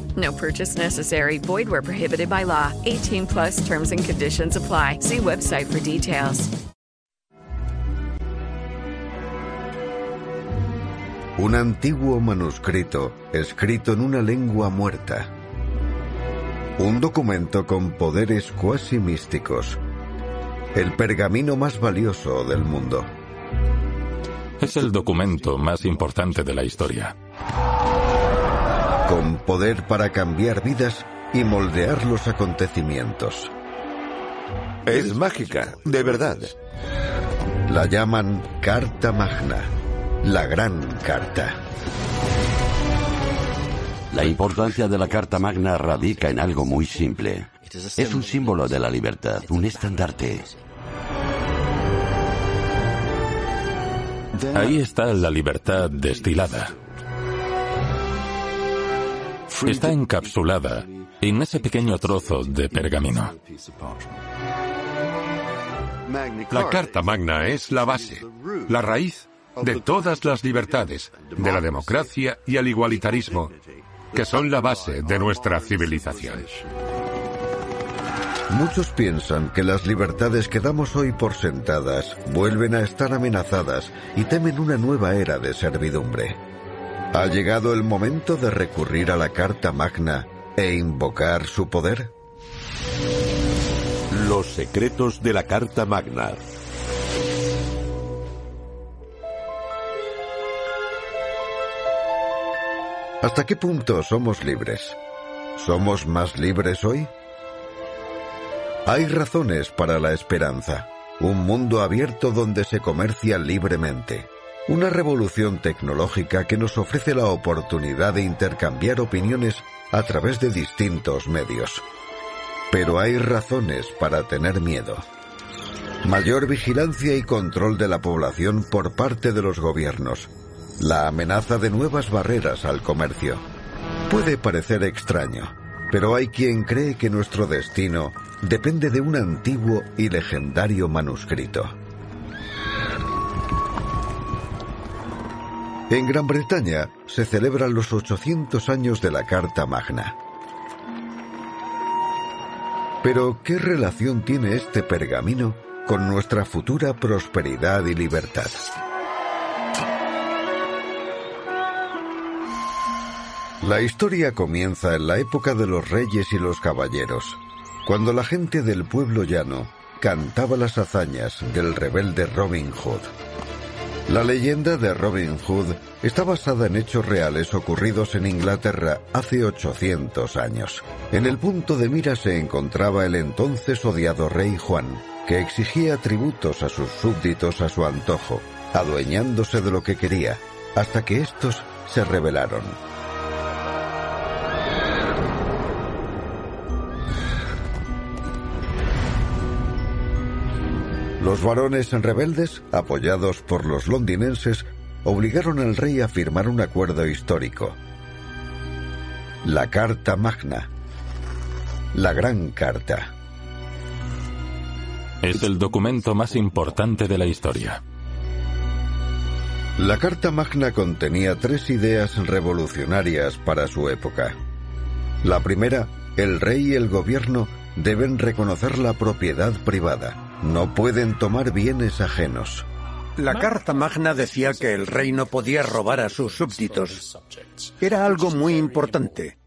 No purchase necessary. Void where prohibited by law. 18 plus terms and conditions apply. See website for details. Un antiguo manuscrito escrito en una lengua muerta. Un documento con poderes cuasi místicos. El pergamino más valioso del mundo. Es el documento más importante de la historia. Con poder para cambiar vidas y moldear los acontecimientos. Es mágica, de verdad. La llaman Carta Magna, la Gran Carta. La importancia de la Carta Magna radica en algo muy simple. Es un símbolo de la libertad, un estandarte. Ahí está la libertad destilada. Está encapsulada en ese pequeño trozo de pergamino. La Carta Magna es la base, la raíz de todas las libertades, de la democracia y el igualitarismo, que son la base de nuestra civilización. Muchos piensan que las libertades que damos hoy por sentadas vuelven a estar amenazadas y temen una nueva era de servidumbre. ¿Ha llegado el momento de recurrir a la Carta Magna e invocar su poder? Los secretos de la Carta Magna. ¿Hasta qué punto somos libres? ¿Somos más libres hoy? Hay razones para la esperanza. Un mundo abierto donde se comercia libremente. Una revolución tecnológica que nos ofrece la oportunidad de intercambiar opiniones a través de distintos medios. Pero hay razones para tener miedo. Mayor vigilancia y control de la población por parte de los gobiernos. La amenaza de nuevas barreras al comercio. Puede parecer extraño, pero hay quien cree que nuestro destino depende de un antiguo y legendario manuscrito. En Gran Bretaña se celebran los 800 años de la Carta Magna. Pero, ¿qué relación tiene este pergamino con nuestra futura prosperidad y libertad? La historia comienza en la época de los reyes y los caballeros, cuando la gente del pueblo llano cantaba las hazañas del rebelde Robin Hood. La leyenda de Robin Hood está basada en hechos reales ocurridos en Inglaterra hace 800 años. En el punto de mira se encontraba el entonces odiado rey Juan, que exigía tributos a sus súbditos a su antojo, adueñándose de lo que quería, hasta que estos se rebelaron. Los varones rebeldes, apoyados por los londinenses, obligaron al rey a firmar un acuerdo histórico. La Carta Magna. La Gran Carta. Es el documento más importante de la historia. La Carta Magna contenía tres ideas revolucionarias para su época. La primera el rey y el gobierno deben reconocer la propiedad privada. No pueden tomar bienes ajenos. La Carta Magna decía que el rey no podía robar a sus súbditos. Era algo muy importante.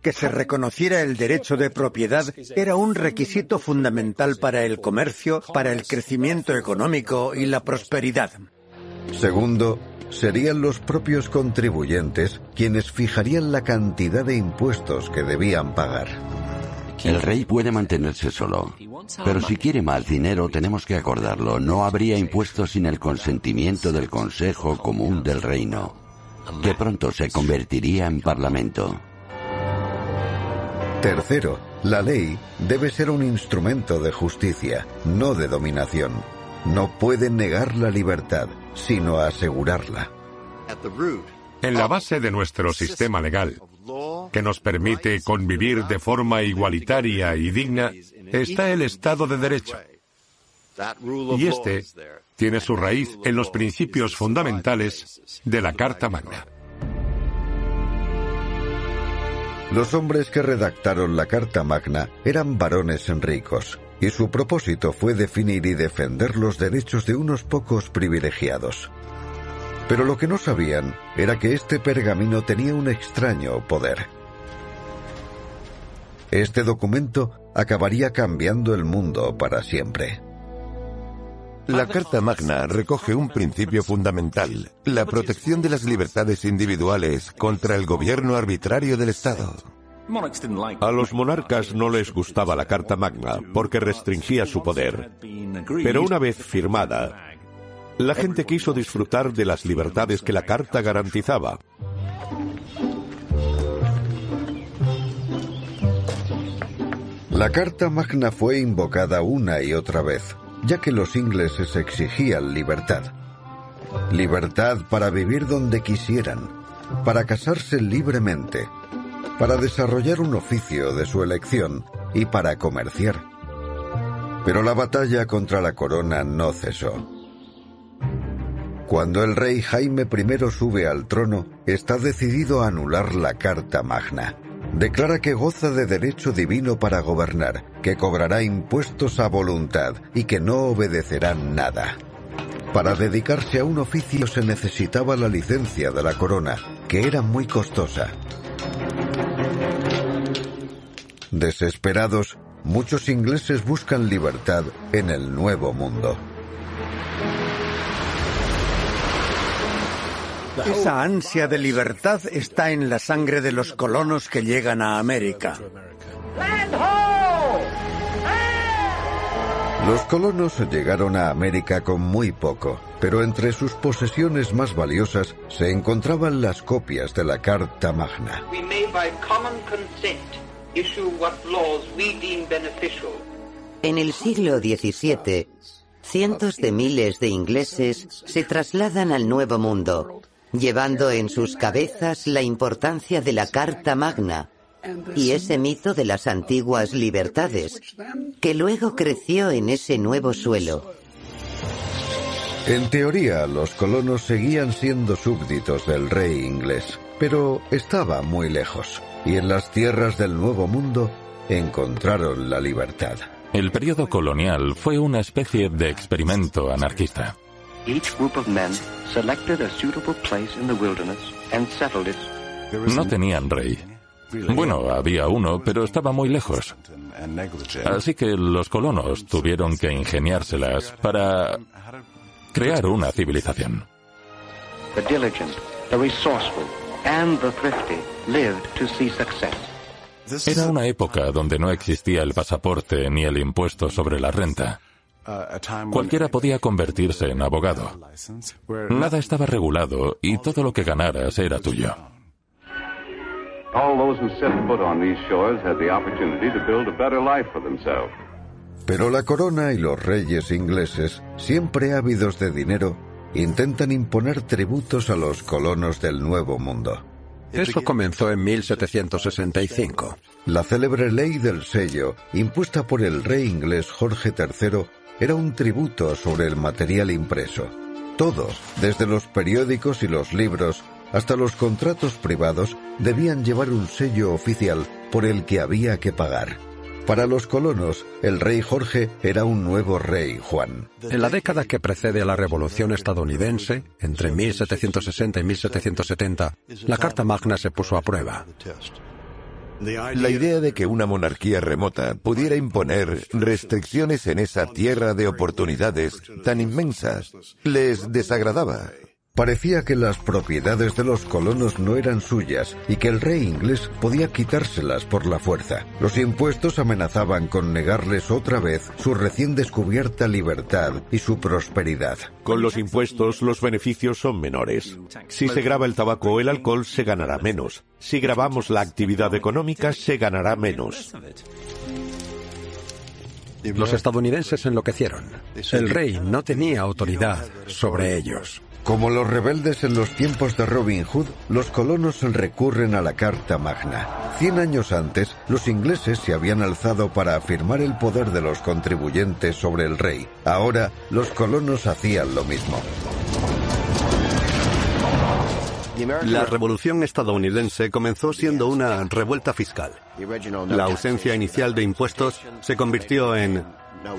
Que se reconociera el derecho de propiedad era un requisito fundamental para el comercio, para el crecimiento económico y la prosperidad. Segundo, serían los propios contribuyentes quienes fijarían la cantidad de impuestos que debían pagar. El rey puede mantenerse solo, pero si quiere más dinero tenemos que acordarlo. No habría impuestos sin el consentimiento del Consejo Común del Reino, que pronto se convertiría en Parlamento. Tercero, la ley debe ser un instrumento de justicia, no de dominación. No puede negar la libertad, sino asegurarla. En la base de nuestro sistema legal, que nos permite convivir de forma igualitaria y digna, está el Estado de Derecho. Y este tiene su raíz en los principios fundamentales de la Carta Magna. Los hombres que redactaron la Carta Magna eran varones ricos, y su propósito fue definir y defender los derechos de unos pocos privilegiados. Pero lo que no sabían era que este pergamino tenía un extraño poder. Este documento acabaría cambiando el mundo para siempre. La Carta Magna recoge un principio fundamental, la protección de las libertades individuales contra el gobierno arbitrario del Estado. A los monarcas no les gustaba la Carta Magna porque restringía su poder. Pero una vez firmada, la gente quiso disfrutar de las libertades que la Carta garantizaba. La Carta Magna fue invocada una y otra vez, ya que los ingleses exigían libertad. Libertad para vivir donde quisieran, para casarse libremente, para desarrollar un oficio de su elección y para comerciar. Pero la batalla contra la corona no cesó. Cuando el rey Jaime I sube al trono, está decidido a anular la Carta Magna. Declara que goza de derecho divino para gobernar, que cobrará impuestos a voluntad y que no obedecerá nada. Para dedicarse a un oficio se necesitaba la licencia de la corona, que era muy costosa. Desesperados, muchos ingleses buscan libertad en el Nuevo Mundo. Esa ansia de libertad está en la sangre de los colonos que llegan a América. Los colonos llegaron a América con muy poco, pero entre sus posesiones más valiosas se encontraban las copias de la Carta Magna. En el siglo XVII, cientos de miles de ingleses se trasladan al Nuevo Mundo, llevando en sus cabezas la importancia de la Carta Magna y ese mito de las antiguas libertades, que luego creció en ese nuevo suelo. En teoría, los colonos seguían siendo súbditos del rey inglés, pero estaba muy lejos, y en las tierras del Nuevo Mundo encontraron la libertad. El periodo colonial fue una especie de experimento anarquista. No tenían rey. Bueno, había uno, pero estaba muy lejos. Así que los colonos tuvieron que ingeniárselas para crear una civilización. Era una época donde no existía el pasaporte ni el impuesto sobre la renta. Cualquiera podía convertirse en abogado. Nada estaba regulado y todo lo que ganaras era tuyo. Pero la corona y los reyes ingleses, siempre ávidos de dinero, intentan imponer tributos a los colonos del Nuevo Mundo. Eso comenzó en 1765. La célebre ley del sello, impuesta por el rey inglés Jorge III, era un tributo sobre el material impreso. Todo, desde los periódicos y los libros hasta los contratos privados, debían llevar un sello oficial por el que había que pagar. Para los colonos, el rey Jorge era un nuevo rey Juan. En la década que precede a la Revolución estadounidense, entre 1760 y 1770, la Carta Magna se puso a prueba. La idea de que una monarquía remota pudiera imponer restricciones en esa tierra de oportunidades tan inmensas les desagradaba. Parecía que las propiedades de los colonos no eran suyas y que el rey inglés podía quitárselas por la fuerza. Los impuestos amenazaban con negarles otra vez su recién descubierta libertad y su prosperidad. Con los impuestos los beneficios son menores. Si se graba el tabaco o el alcohol se ganará menos. Si grabamos la actividad económica se ganará menos. Los estadounidenses enloquecieron. El rey no tenía autoridad sobre ellos. Como los rebeldes en los tiempos de Robin Hood, los colonos recurren a la Carta Magna. Cien años antes, los ingleses se habían alzado para afirmar el poder de los contribuyentes sobre el rey. Ahora, los colonos hacían lo mismo. La revolución estadounidense comenzó siendo una revuelta fiscal. La ausencia inicial de impuestos se convirtió en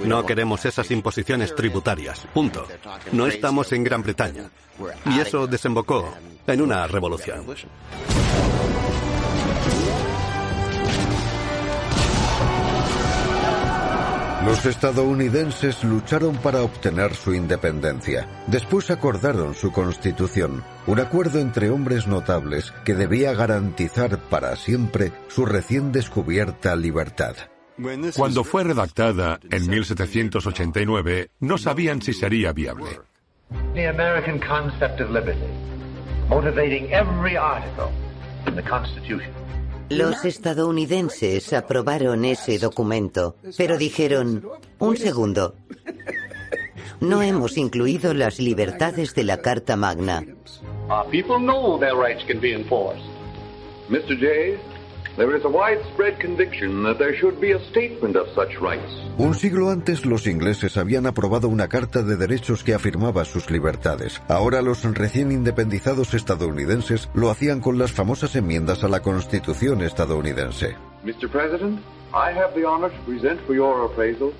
no queremos esas imposiciones tributarias. Punto. No estamos en Gran Bretaña. Y eso desembocó en una revolución. Los estadounidenses lucharon para obtener su independencia. Después acordaron su constitución, un acuerdo entre hombres notables que debía garantizar para siempre su recién descubierta libertad. Cuando fue redactada en 1789, no sabían si sería viable. The American concept of liberty, motivating every article in the Constitution. Los estadounidenses aprobaron ese documento, pero dijeron, un segundo, no hemos incluido las libertades de la Carta Magna. Our people know their rights can be enforced. Mr. Jay, Un siglo antes los ingleses habían aprobado una carta de derechos que afirmaba sus libertades. Ahora los recién independizados estadounidenses lo hacían con las famosas enmiendas a la Constitución estadounidense. Mr. President, I have the honor to present for your appraisal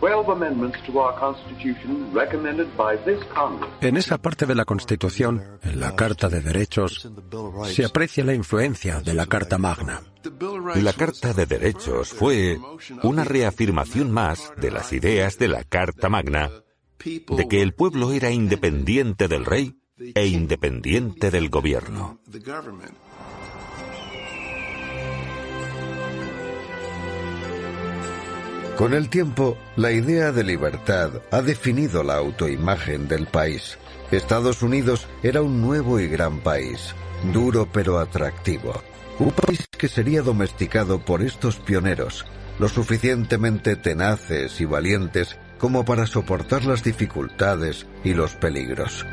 12 amendments to our Constitution recommended by this Congress. En esa parte de la Constitución, en la Carta de Derechos, se aprecia la influencia de la Carta Magna. La Carta de Derechos fue una reafirmación más de las ideas de la Carta Magna de que el pueblo era independiente del rey e independiente del gobierno. Con el tiempo, la idea de libertad ha definido la autoimagen del país. Estados Unidos era un nuevo y gran país, duro pero atractivo. Un país que sería domesticado por estos pioneros, lo suficientemente tenaces y valientes como para soportar las dificultades y los peligros.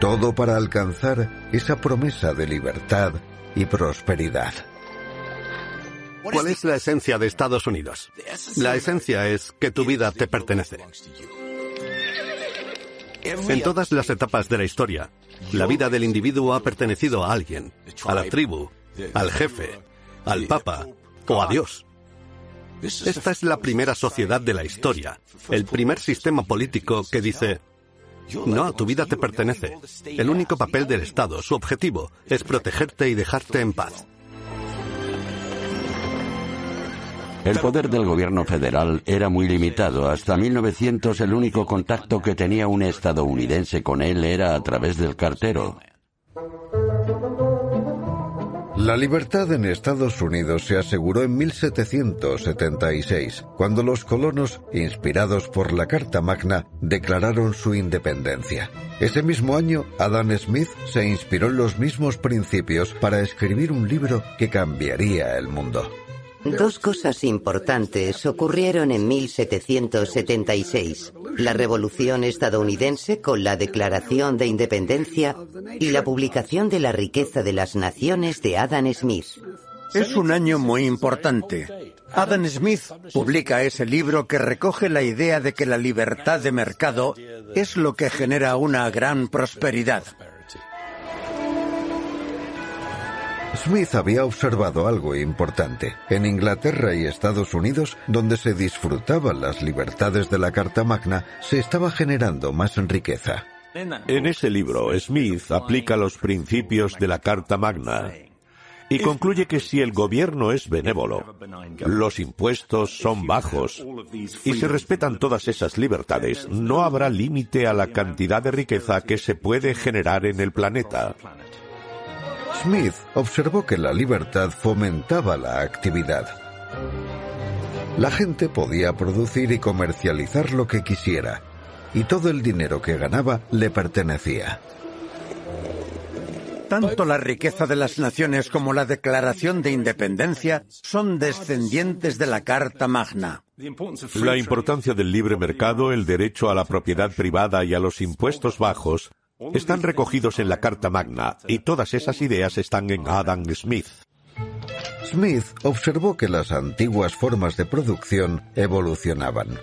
Todo para alcanzar esa promesa de libertad y prosperidad. ¿Cuál es la esencia de Estados Unidos? La esencia es que tu vida te pertenece. En todas las etapas de la historia, la vida del individuo ha pertenecido a alguien, a la tribu, al jefe, al papa o a Dios. Esta es la primera sociedad de la historia, el primer sistema político que dice, no, tu vida te pertenece. El único papel del Estado, su objetivo, es protegerte y dejarte en paz. El poder del gobierno federal era muy limitado. Hasta 1900 el único contacto que tenía un estadounidense con él era a través del cartero. La libertad en Estados Unidos se aseguró en 1776, cuando los colonos, inspirados por la Carta Magna, declararon su independencia. Ese mismo año, Adam Smith se inspiró en los mismos principios para escribir un libro que cambiaría el mundo. Dos cosas importantes ocurrieron en 1776. La Revolución estadounidense con la Declaración de Independencia y la publicación de La riqueza de las naciones de Adam Smith. Es un año muy importante. Adam Smith publica ese libro que recoge la idea de que la libertad de mercado es lo que genera una gran prosperidad. Smith había observado algo importante. En Inglaterra y Estados Unidos, donde se disfrutaban las libertades de la Carta Magna, se estaba generando más riqueza. En ese libro, Smith aplica los principios de la Carta Magna y concluye que si el gobierno es benévolo, los impuestos son bajos y se respetan todas esas libertades, no habrá límite a la cantidad de riqueza que se puede generar en el planeta. Smith observó que la libertad fomentaba la actividad. La gente podía producir y comercializar lo que quisiera, y todo el dinero que ganaba le pertenecía. Tanto la riqueza de las naciones como la Declaración de Independencia son descendientes de la Carta Magna. La importancia del libre mercado, el derecho a la propiedad privada y a los impuestos bajos están recogidos en la Carta Magna y todas esas ideas están en Adam Smith. Smith observó que las antiguas formas de producción evolucionaban.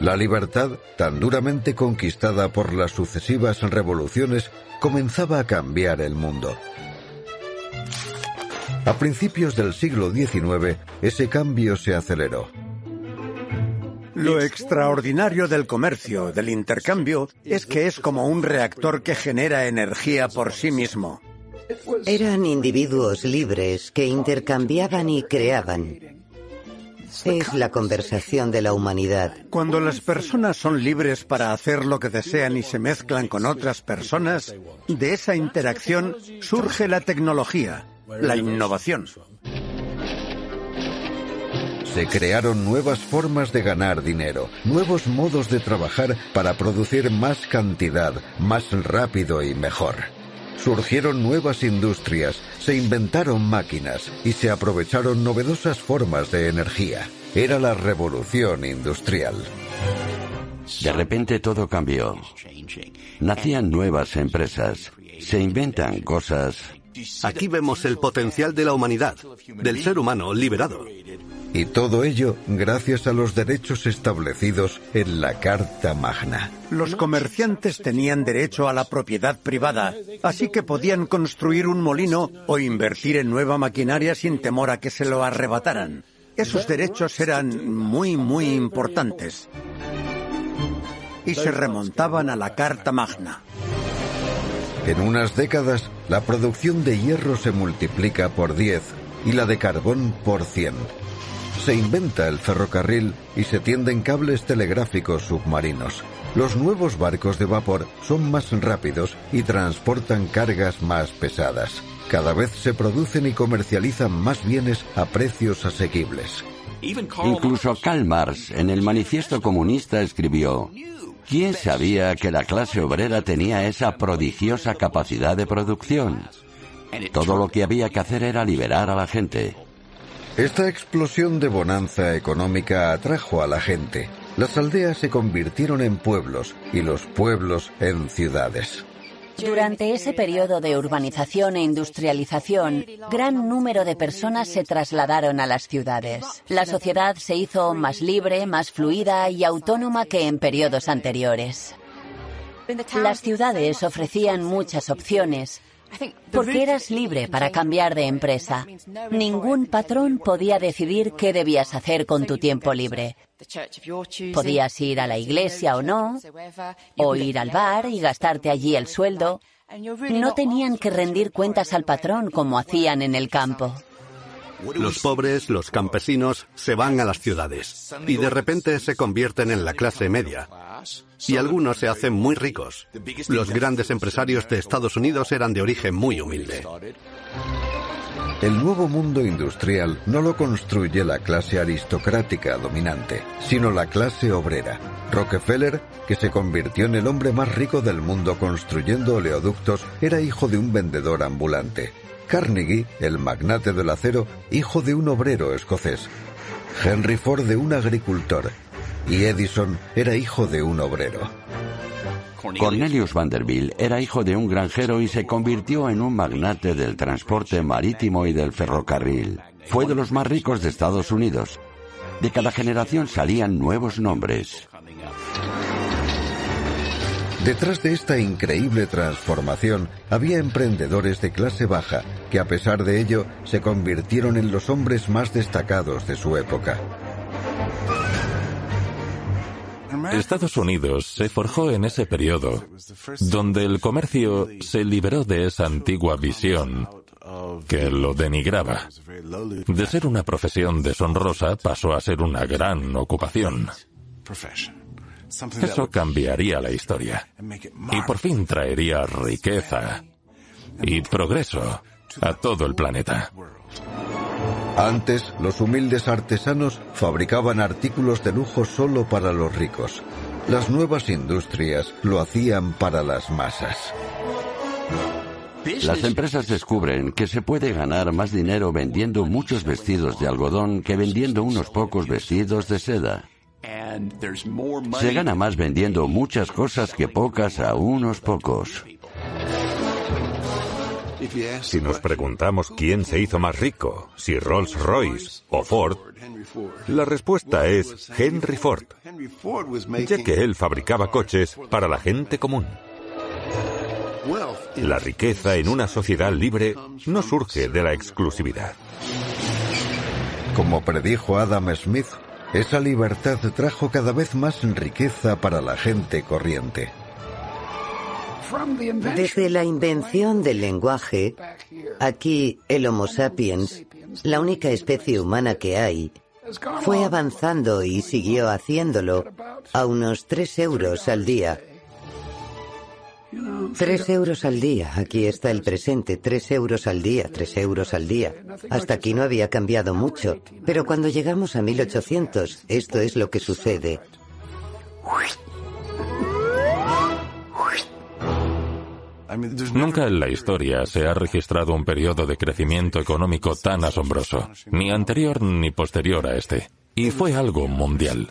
La libertad, tan duramente conquistada por las sucesivas revoluciones, comenzaba a cambiar el mundo. A principios del siglo XIX, ese cambio se aceleró. Lo extraordinario del comercio, del intercambio, es que es como un reactor que genera energía por sí mismo. Eran individuos libres que intercambiaban y creaban. Es la conversación de la humanidad. Cuando las personas son libres para hacer lo que desean y se mezclan con otras personas, de esa interacción surge la tecnología, la innovación. Se crearon nuevas formas de ganar dinero, nuevos modos de trabajar para producir más cantidad, más rápido y mejor. Surgieron nuevas industrias, se inventaron máquinas y se aprovecharon novedosas formas de energía. Era la revolución industrial. De repente todo cambió. Nacían nuevas empresas, se inventan cosas. Aquí vemos el potencial de la humanidad, del ser humano liberado. Y todo ello gracias a los derechos establecidos en la Carta Magna. Los comerciantes tenían derecho a la propiedad privada, así que podían construir un molino o invertir en nueva maquinaria sin temor a que se lo arrebataran. Esos derechos eran muy, muy importantes. Y se remontaban a la Carta Magna. En unas décadas, la producción de hierro se multiplica por 10 y la de carbón por 100 se inventa el ferrocarril y se tienden cables telegráficos submarinos. Los nuevos barcos de vapor son más rápidos y transportan cargas más pesadas. Cada vez se producen y comercializan más bienes a precios asequibles. Incluso Karl Marx en el Manifiesto Comunista escribió, ¿quién sabía que la clase obrera tenía esa prodigiosa capacidad de producción? Todo lo que había que hacer era liberar a la gente. Esta explosión de bonanza económica atrajo a la gente. Las aldeas se convirtieron en pueblos y los pueblos en ciudades. Durante ese periodo de urbanización e industrialización, gran número de personas se trasladaron a las ciudades. La sociedad se hizo más libre, más fluida y autónoma que en periodos anteriores. Las ciudades ofrecían muchas opciones, porque eras libre para cambiar de empresa. Ningún patrón podía decidir qué debías hacer con tu tiempo libre. Podías ir a la iglesia o no, o ir al bar y gastarte allí el sueldo. No tenían que rendir cuentas al patrón como hacían en el campo. Los pobres, los campesinos, se van a las ciudades y de repente se convierten en la clase media. Y algunos se hacen muy ricos. Los grandes empresarios de Estados Unidos eran de origen muy humilde. El nuevo mundo industrial no lo construye la clase aristocrática dominante, sino la clase obrera. Rockefeller, que se convirtió en el hombre más rico del mundo construyendo oleoductos, era hijo de un vendedor ambulante. Carnegie, el magnate del acero, hijo de un obrero escocés. Henry Ford de un agricultor. Y Edison era hijo de un obrero. Cornelius Vanderbilt era hijo de un granjero y se convirtió en un magnate del transporte marítimo y del ferrocarril. Fue de los más ricos de Estados Unidos. De cada generación salían nuevos nombres. Detrás de esta increíble transformación había emprendedores de clase baja que a pesar de ello se convirtieron en los hombres más destacados de su época. Estados Unidos se forjó en ese periodo, donde el comercio se liberó de esa antigua visión que lo denigraba. De ser una profesión deshonrosa pasó a ser una gran ocupación. Eso cambiaría la historia y por fin traería riqueza y progreso a todo el planeta. Antes, los humildes artesanos fabricaban artículos de lujo solo para los ricos. Las nuevas industrias lo hacían para las masas. Las empresas descubren que se puede ganar más dinero vendiendo muchos vestidos de algodón que vendiendo unos pocos vestidos de seda. Se gana más vendiendo muchas cosas que pocas a unos pocos. Si nos preguntamos quién se hizo más rico, si Rolls Royce o Ford, la respuesta es Henry Ford, ya que él fabricaba coches para la gente común. La riqueza en una sociedad libre no surge de la exclusividad. Como predijo Adam Smith, esa libertad trajo cada vez más riqueza para la gente corriente. Desde la invención del lenguaje, aquí el Homo sapiens, la única especie humana que hay, fue avanzando y siguió haciéndolo a unos 3 euros al día. 3 euros al día, aquí está el presente, 3 euros al día, 3 euros al día. Hasta aquí no había cambiado mucho, pero cuando llegamos a 1800, esto es lo que sucede. Nunca en la historia se ha registrado un periodo de crecimiento económico tan asombroso, ni anterior ni posterior a este. Y fue algo mundial.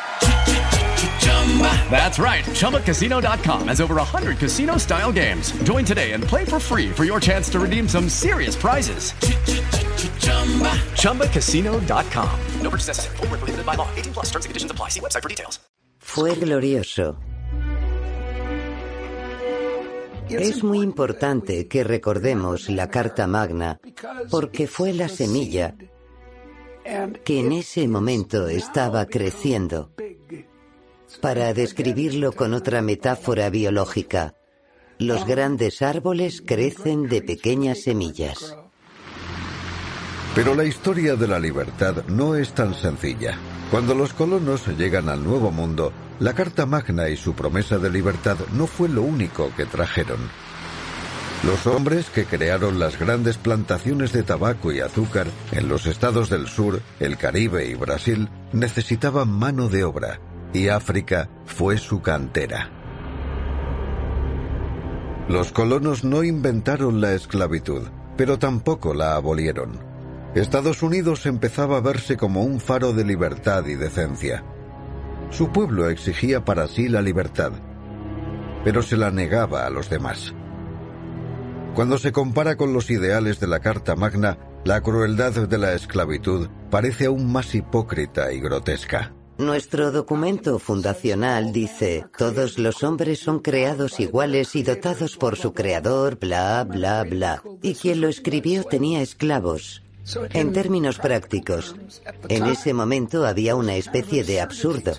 That's right. ChumbaCasino.com has over 100 casino style games. Join today and play for free for your chance to redeem some serious prizes. ChumbaCasino.com. No purchase necessary. Full prohibited by law. 18 plus terms and conditions apply. See website for details. Fue glorioso. Es muy importante que recordemos la Carta Magna porque fue la semilla que en ese momento estaba creciendo. Para describirlo con otra metáfora biológica, los grandes árboles crecen de pequeñas semillas. Pero la historia de la libertad no es tan sencilla. Cuando los colonos llegan al Nuevo Mundo, la Carta Magna y su promesa de libertad no fue lo único que trajeron. Los hombres que crearon las grandes plantaciones de tabaco y azúcar en los estados del sur, el Caribe y Brasil necesitaban mano de obra, y África fue su cantera. Los colonos no inventaron la esclavitud, pero tampoco la abolieron. Estados Unidos empezaba a verse como un faro de libertad y decencia. Su pueblo exigía para sí la libertad, pero se la negaba a los demás. Cuando se compara con los ideales de la Carta Magna, la crueldad de la esclavitud parece aún más hipócrita y grotesca. Nuestro documento fundacional dice, todos los hombres son creados iguales y dotados por su creador, bla, bla, bla. Y quien lo escribió tenía esclavos. En términos prácticos, en ese momento había una especie de absurdo.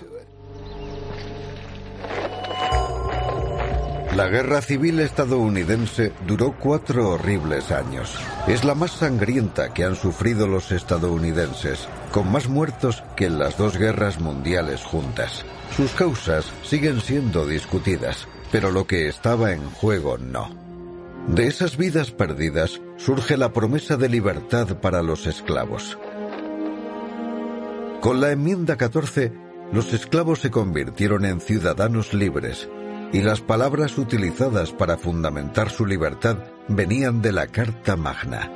La guerra civil estadounidense duró cuatro horribles años. Es la más sangrienta que han sufrido los estadounidenses, con más muertos que en las dos guerras mundiales juntas. Sus causas siguen siendo discutidas, pero lo que estaba en juego no. De esas vidas perdidas surge la promesa de libertad para los esclavos. Con la enmienda 14, los esclavos se convirtieron en ciudadanos libres y las palabras utilizadas para fundamentar su libertad venían de la Carta Magna.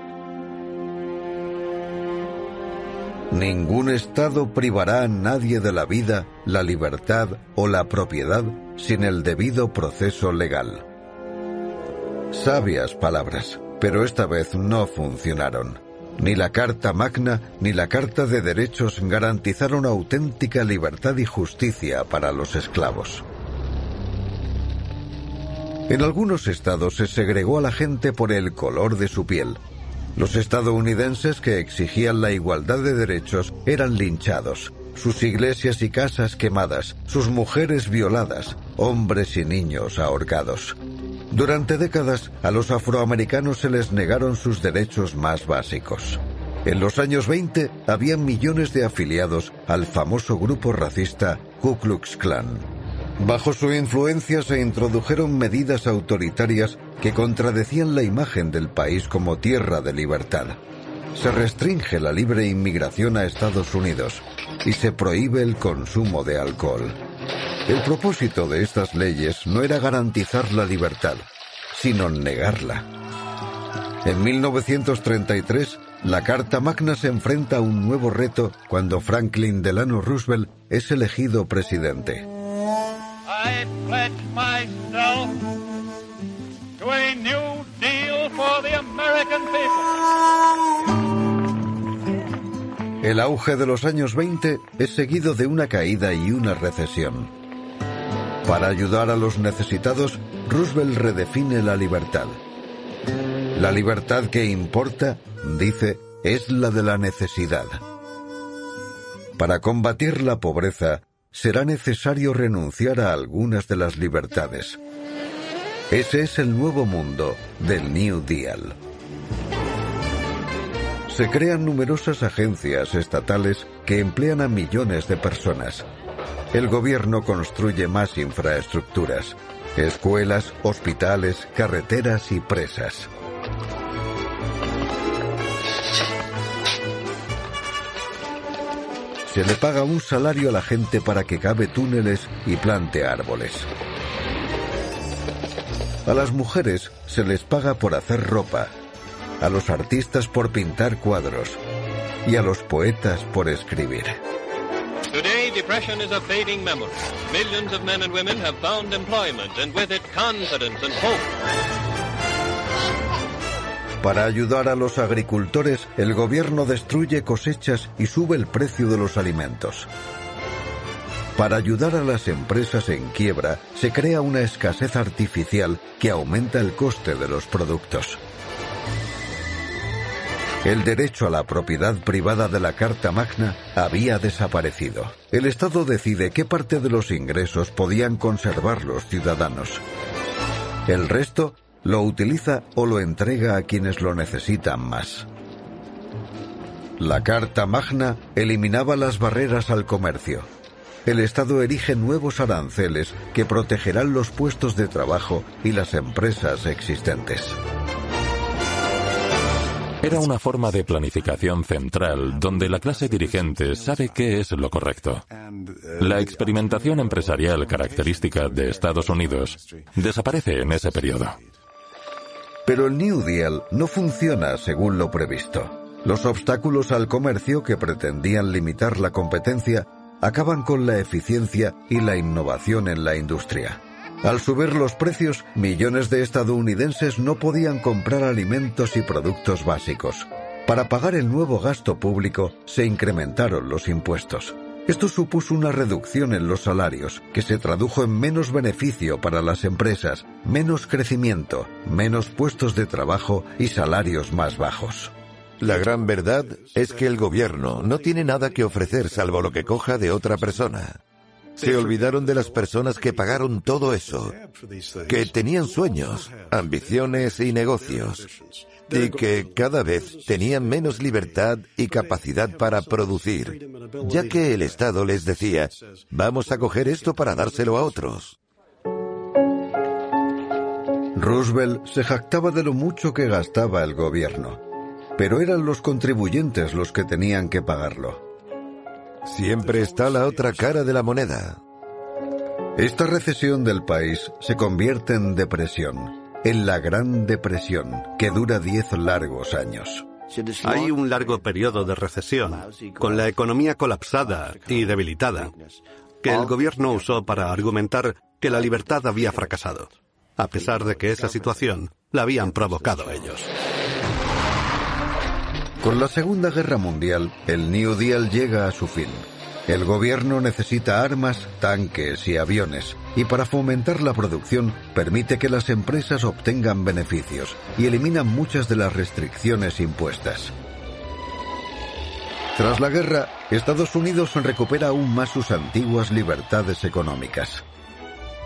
Ningún Estado privará a nadie de la vida, la libertad o la propiedad sin el debido proceso legal. Sabias palabras, pero esta vez no funcionaron. Ni la Carta Magna ni la Carta de Derechos garantizaron auténtica libertad y justicia para los esclavos. En algunos estados se segregó a la gente por el color de su piel. Los estadounidenses que exigían la igualdad de derechos eran linchados, sus iglesias y casas quemadas, sus mujeres violadas, hombres y niños ahorcados. Durante décadas a los afroamericanos se les negaron sus derechos más básicos. En los años 20 había millones de afiliados al famoso grupo racista Ku Klux Klan. Bajo su influencia se introdujeron medidas autoritarias que contradecían la imagen del país como tierra de libertad. Se restringe la libre inmigración a Estados Unidos y se prohíbe el consumo de alcohol. El propósito de estas leyes no era garantizar la libertad, sino negarla. En 1933, la Carta Magna se enfrenta a un nuevo reto cuando Franklin Delano Roosevelt es elegido presidente. El auge de los años 20 es seguido de una caída y una recesión. Para ayudar a los necesitados, Roosevelt redefine la libertad. La libertad que importa, dice, es la de la necesidad. Para combatir la pobreza, será necesario renunciar a algunas de las libertades. Ese es el nuevo mundo del New Deal. Se crean numerosas agencias estatales que emplean a millones de personas. El gobierno construye más infraestructuras, escuelas, hospitales, carreteras y presas. Se le paga un salario a la gente para que cabe túneles y plante árboles. A las mujeres se les paga por hacer ropa, a los artistas por pintar cuadros y a los poetas por escribir. Today, depression is a fading memory. Millions of men and women have found employment and with it confidence and hope. Para ayudar a los agricultores, el gobierno destruye cosechas y sube el precio de los alimentos. Para ayudar a las empresas en quiebra, se crea una escasez artificial que aumenta el coste de los productos. El derecho a la propiedad privada de la Carta Magna había desaparecido. El Estado decide qué parte de los ingresos podían conservar los ciudadanos. El resto lo utiliza o lo entrega a quienes lo necesitan más. La Carta Magna eliminaba las barreras al comercio. El Estado erige nuevos aranceles que protegerán los puestos de trabajo y las empresas existentes. Era una forma de planificación central donde la clase dirigente sabe qué es lo correcto. La experimentación empresarial característica de Estados Unidos desaparece en ese periodo. Pero el New Deal no funciona según lo previsto. Los obstáculos al comercio que pretendían limitar la competencia acaban con la eficiencia y la innovación en la industria. Al subir los precios, millones de estadounidenses no podían comprar alimentos y productos básicos. Para pagar el nuevo gasto público, se incrementaron los impuestos. Esto supuso una reducción en los salarios, que se tradujo en menos beneficio para las empresas, menos crecimiento, menos puestos de trabajo y salarios más bajos. La gran verdad es que el gobierno no tiene nada que ofrecer salvo lo que coja de otra persona. Se olvidaron de las personas que pagaron todo eso, que tenían sueños, ambiciones y negocios y que cada vez tenían menos libertad y capacidad para producir, ya que el Estado les decía, vamos a coger esto para dárselo a otros. Roosevelt se jactaba de lo mucho que gastaba el gobierno, pero eran los contribuyentes los que tenían que pagarlo. Siempre está la otra cara de la moneda. Esta recesión del país se convierte en depresión, en la Gran Depresión, que dura diez largos años. Hay un largo periodo de recesión, con la economía colapsada y debilitada, que el gobierno usó para argumentar que la libertad había fracasado, a pesar de que esa situación la habían provocado ellos. Con la Segunda Guerra Mundial, el New Deal llega a su fin. El gobierno necesita armas, tanques y aviones, y para fomentar la producción permite que las empresas obtengan beneficios y eliminan muchas de las restricciones impuestas. Tras la guerra, Estados Unidos recupera aún más sus antiguas libertades económicas.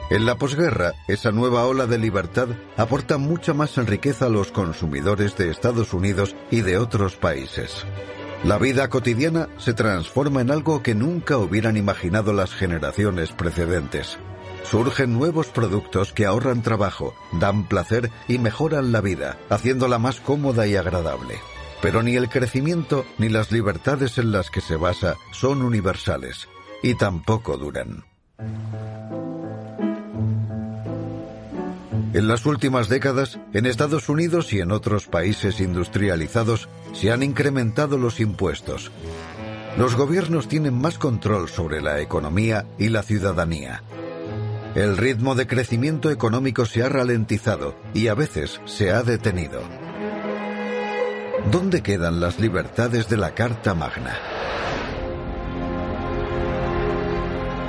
En la posguerra, esa nueva ola de libertad aporta mucha más riqueza a los consumidores de Estados Unidos y de otros países. La vida cotidiana se transforma en algo que nunca hubieran imaginado las generaciones precedentes. Surgen nuevos productos que ahorran trabajo, dan placer y mejoran la vida, haciéndola más cómoda y agradable. Pero ni el crecimiento ni las libertades en las que se basa son universales, y tampoco duran. En las últimas décadas, en Estados Unidos y en otros países industrializados, se han incrementado los impuestos. Los gobiernos tienen más control sobre la economía y la ciudadanía. El ritmo de crecimiento económico se ha ralentizado y a veces se ha detenido. ¿Dónde quedan las libertades de la Carta Magna?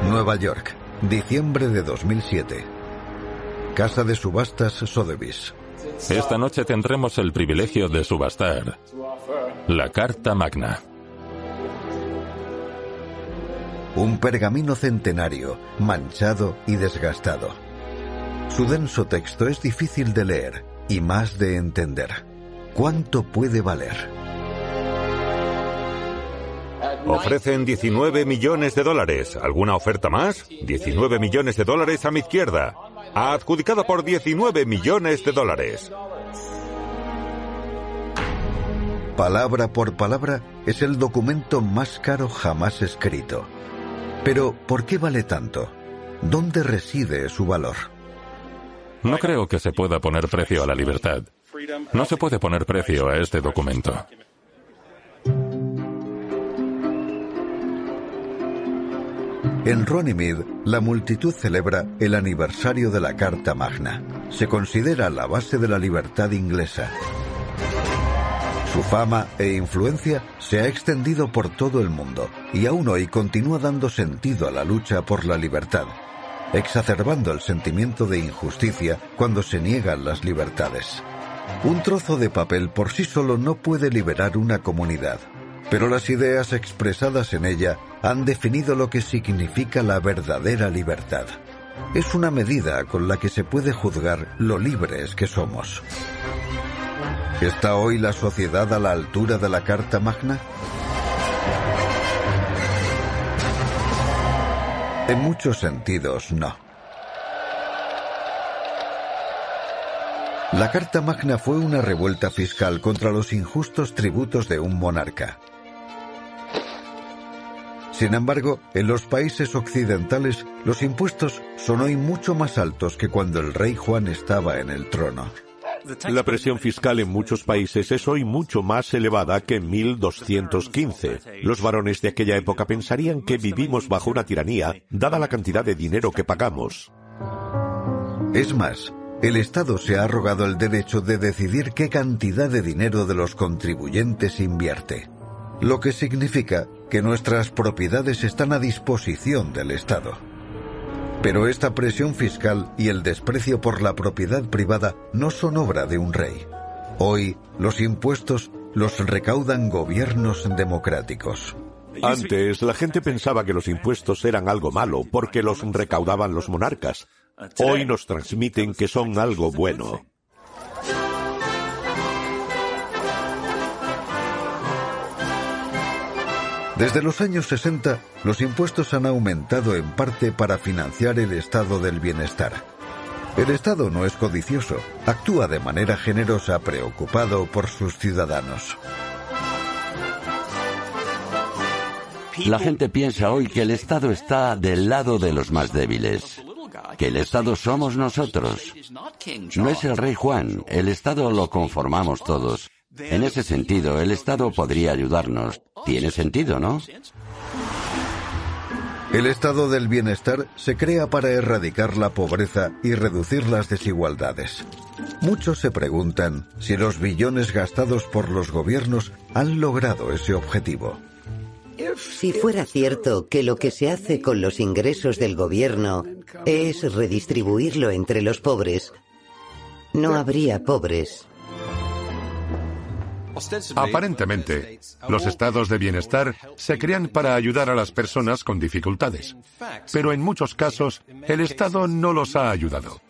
Nueva York, diciembre de 2007. Casa de Subastas Sotheby's. Esta noche tendremos el privilegio de subastar la Carta Magna. Un pergamino centenario, manchado y desgastado. Su denso texto es difícil de leer y más de entender. ¿Cuánto puede valer? Ofrecen 19 millones de dólares. ¿Alguna oferta más? 19 millones de dólares a mi izquierda adjudicada por 19 millones de dólares. Palabra por palabra es el documento más caro jamás escrito. Pero, ¿por qué vale tanto? ¿Dónde reside su valor? No creo que se pueda poner precio a la libertad. No se puede poner precio a este documento. En Runnymede, la multitud celebra el aniversario de la Carta Magna. Se considera la base de la libertad inglesa. Su fama e influencia se ha extendido por todo el mundo y aún hoy continúa dando sentido a la lucha por la libertad, exacerbando el sentimiento de injusticia cuando se niegan las libertades. Un trozo de papel por sí solo no puede liberar una comunidad, pero las ideas expresadas en ella han definido lo que significa la verdadera libertad. Es una medida con la que se puede juzgar lo libres que somos. ¿Está hoy la sociedad a la altura de la Carta Magna? En muchos sentidos, no. La Carta Magna fue una revuelta fiscal contra los injustos tributos de un monarca. Sin embargo, en los países occidentales los impuestos son hoy mucho más altos que cuando el rey Juan estaba en el trono. La presión fiscal en muchos países es hoy mucho más elevada que en 1215. Los varones de aquella época pensarían que vivimos bajo una tiranía, dada la cantidad de dinero que pagamos. Es más, el Estado se ha arrogado el derecho de decidir qué cantidad de dinero de los contribuyentes invierte lo que significa que nuestras propiedades están a disposición del Estado. Pero esta presión fiscal y el desprecio por la propiedad privada no son obra de un rey. Hoy los impuestos los recaudan gobiernos democráticos. Antes la gente pensaba que los impuestos eran algo malo porque los recaudaban los monarcas. Hoy nos transmiten que son algo bueno. Desde los años 60, los impuestos han aumentado en parte para financiar el estado del bienestar. El Estado no es codicioso, actúa de manera generosa preocupado por sus ciudadanos. La gente piensa hoy que el Estado está del lado de los más débiles, que el Estado somos nosotros. No es el rey Juan, el Estado lo conformamos todos. En ese sentido, el Estado podría ayudarnos. Tiene sentido, ¿no? El estado del bienestar se crea para erradicar la pobreza y reducir las desigualdades. Muchos se preguntan si los billones gastados por los gobiernos han logrado ese objetivo. Si fuera cierto que lo que se hace con los ingresos del gobierno es redistribuirlo entre los pobres, no habría pobres. Aparentemente, los estados de bienestar se crean para ayudar a las personas con dificultades, pero en muchos casos el Estado no los ha ayudado.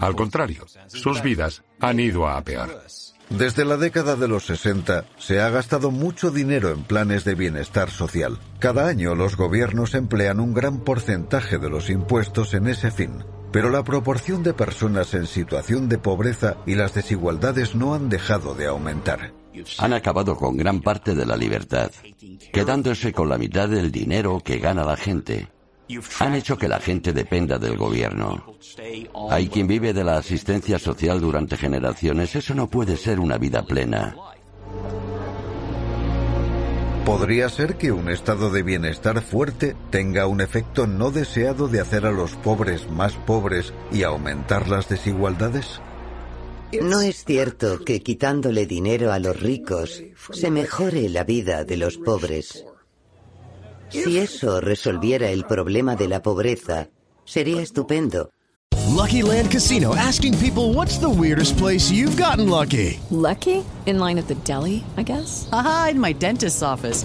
Al contrario, sus vidas han ido a peor. Desde la década de los 60 se ha gastado mucho dinero en planes de bienestar social. Cada año los gobiernos emplean un gran porcentaje de los impuestos en ese fin. Pero la proporción de personas en situación de pobreza y las desigualdades no han dejado de aumentar. Han acabado con gran parte de la libertad, quedándose con la mitad del dinero que gana la gente. Han hecho que la gente dependa del gobierno. Hay quien vive de la asistencia social durante generaciones. Eso no puede ser una vida plena. Podría ser que un estado de bienestar fuerte tenga un efecto no deseado de hacer a los pobres más pobres y aumentar las desigualdades. No es cierto que quitándole dinero a los ricos se mejore la vida de los pobres. Si eso resolviera el problema de la pobreza, sería estupendo. Lucky Land Casino asking people what's the weirdest place you've gotten lucky? Lucky? In line at the deli, I guess? Aha, in my dentist's office.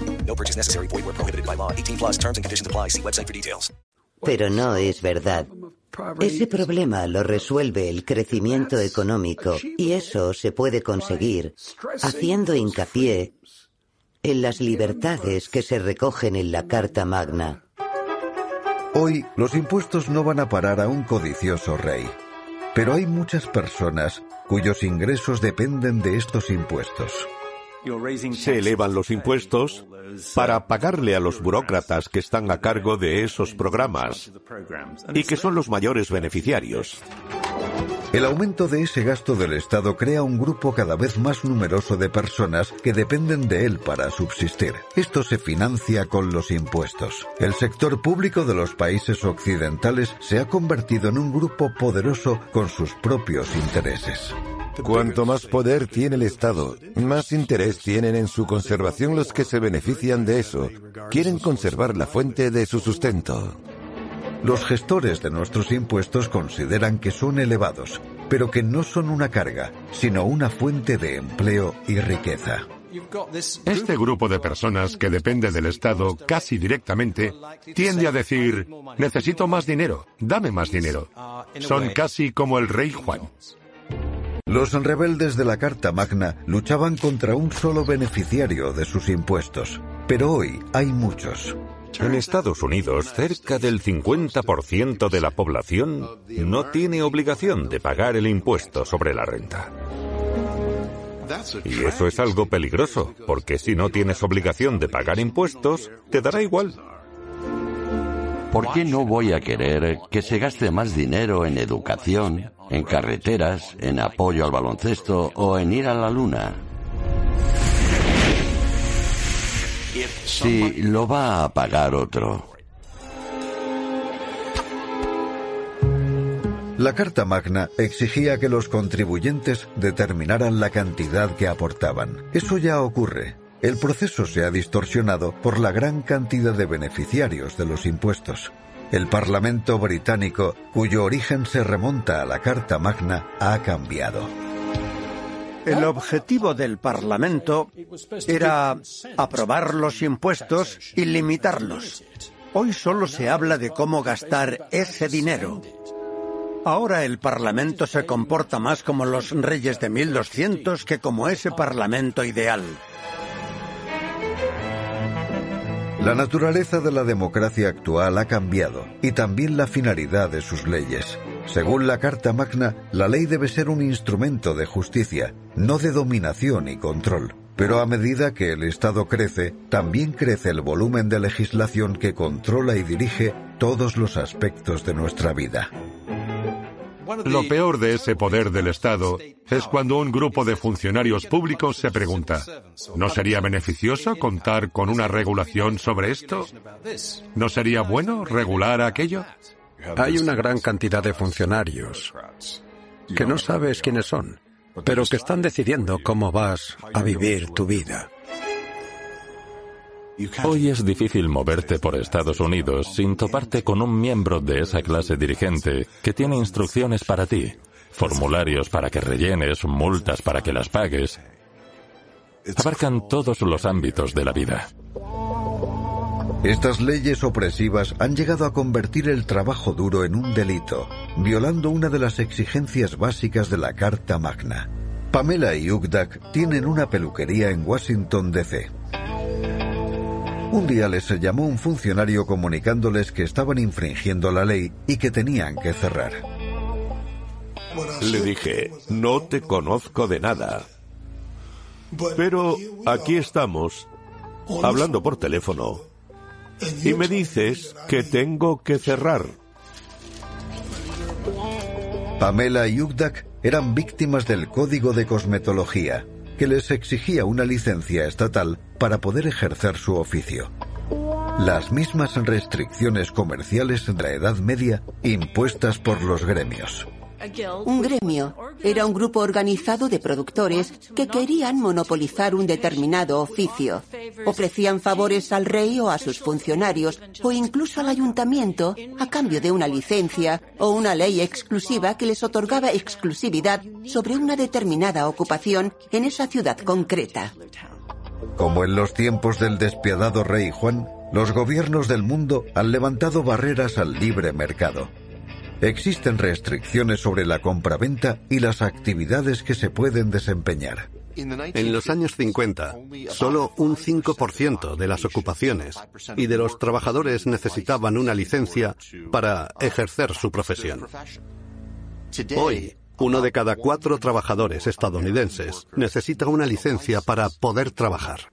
No purchase necessary. Void where prohibited by law. 18 plus terms and conditions apply. See website for details. Pero no es verdad. Ese problema lo resuelve el crecimiento económico y eso se puede conseguir haciendo hincapié en las libertades que se recogen en la Carta Magna. Hoy los impuestos no van a parar a un codicioso rey, pero hay muchas personas cuyos ingresos dependen de estos impuestos. Se elevan los impuestos para pagarle a los burócratas que están a cargo de esos programas y que son los mayores beneficiarios. El aumento de ese gasto del Estado crea un grupo cada vez más numeroso de personas que dependen de él para subsistir. Esto se financia con los impuestos. El sector público de los países occidentales se ha convertido en un grupo poderoso con sus propios intereses. Cuanto más poder tiene el Estado, más interés tienen en su conservación los que se benefician de eso. Quieren conservar la fuente de su sustento. Los gestores de nuestros impuestos consideran que son elevados, pero que no son una carga, sino una fuente de empleo y riqueza. Este grupo de personas que depende del Estado casi directamente tiende a decir, necesito más dinero, dame más dinero. Son casi como el rey Juan. Los rebeldes de la Carta Magna luchaban contra un solo beneficiario de sus impuestos, pero hoy hay muchos. En Estados Unidos, cerca del 50% de la población no tiene obligación de pagar el impuesto sobre la renta. Y eso es algo peligroso, porque si no tienes obligación de pagar impuestos, te dará igual. ¿Por qué no voy a querer que se gaste más dinero en educación, en carreteras, en apoyo al baloncesto o en ir a la luna? Sí, lo va a pagar otro. La Carta Magna exigía que los contribuyentes determinaran la cantidad que aportaban. Eso ya ocurre. El proceso se ha distorsionado por la gran cantidad de beneficiarios de los impuestos. El Parlamento británico, cuyo origen se remonta a la Carta Magna, ha cambiado. El objetivo del Parlamento era aprobar los impuestos y limitarlos. Hoy solo se habla de cómo gastar ese dinero. Ahora el Parlamento se comporta más como los reyes de 1200 que como ese Parlamento ideal. La naturaleza de la democracia actual ha cambiado y también la finalidad de sus leyes. Según la Carta Magna, la ley debe ser un instrumento de justicia, no de dominación y control. Pero a medida que el Estado crece, también crece el volumen de legislación que controla y dirige todos los aspectos de nuestra vida. Lo peor de ese poder del Estado es cuando un grupo de funcionarios públicos se pregunta, ¿no sería beneficioso contar con una regulación sobre esto? ¿No sería bueno regular aquello? Hay una gran cantidad de funcionarios que no sabes quiénes son, pero que están decidiendo cómo vas a vivir tu vida. Hoy es difícil moverte por Estados Unidos sin toparte con un miembro de esa clase dirigente que tiene instrucciones para ti, formularios para que rellenes, multas para que las pagues. Abarcan todos los ámbitos de la vida. Estas leyes opresivas han llegado a convertir el trabajo duro en un delito, violando una de las exigencias básicas de la Carta Magna. Pamela y Ugdak tienen una peluquería en Washington, D.C. Un día les llamó un funcionario comunicándoles que estaban infringiendo la ley y que tenían que cerrar. Le dije, no te conozco de nada. Pero aquí estamos, hablando por teléfono, y me dices que tengo que cerrar. Pamela y Ugdak eran víctimas del Código de Cosmetología, que les exigía una licencia estatal para poder ejercer su oficio. Las mismas restricciones comerciales de la Edad Media impuestas por los gremios. Un gremio era un grupo organizado de productores que querían monopolizar un determinado oficio. Ofrecían favores al rey o a sus funcionarios o incluso al ayuntamiento a cambio de una licencia o una ley exclusiva que les otorgaba exclusividad sobre una determinada ocupación en esa ciudad concreta. Como en los tiempos del despiadado rey Juan, los gobiernos del mundo han levantado barreras al libre mercado. Existen restricciones sobre la compraventa y las actividades que se pueden desempeñar. En los años 50, solo un 5% de las ocupaciones y de los trabajadores necesitaban una licencia para ejercer su profesión. Hoy, uno de cada cuatro trabajadores estadounidenses necesita una licencia para poder trabajar.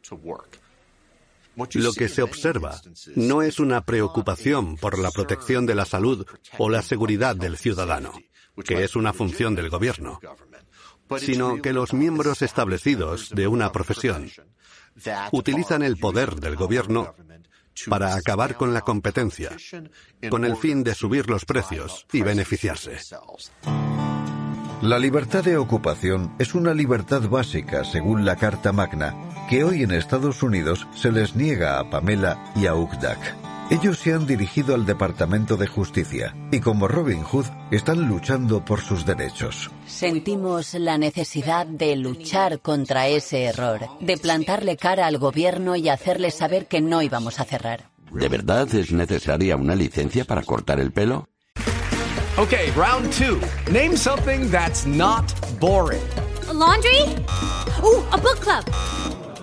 Lo que se observa no es una preocupación por la protección de la salud o la seguridad del ciudadano, que es una función del gobierno, sino que los miembros establecidos de una profesión utilizan el poder del gobierno para acabar con la competencia, con el fin de subir los precios y beneficiarse. La libertad de ocupación es una libertad básica según la Carta Magna, que hoy en Estados Unidos se les niega a Pamela y a Ugdak. Ellos se han dirigido al Departamento de Justicia y como Robin Hood están luchando por sus derechos. Sentimos la necesidad de luchar contra ese error, de plantarle cara al gobierno y hacerle saber que no íbamos a cerrar. ¿De verdad es necesaria una licencia para cortar el pelo? Okay, round two. Name something that's not boring. A laundry? Ooh, a book club.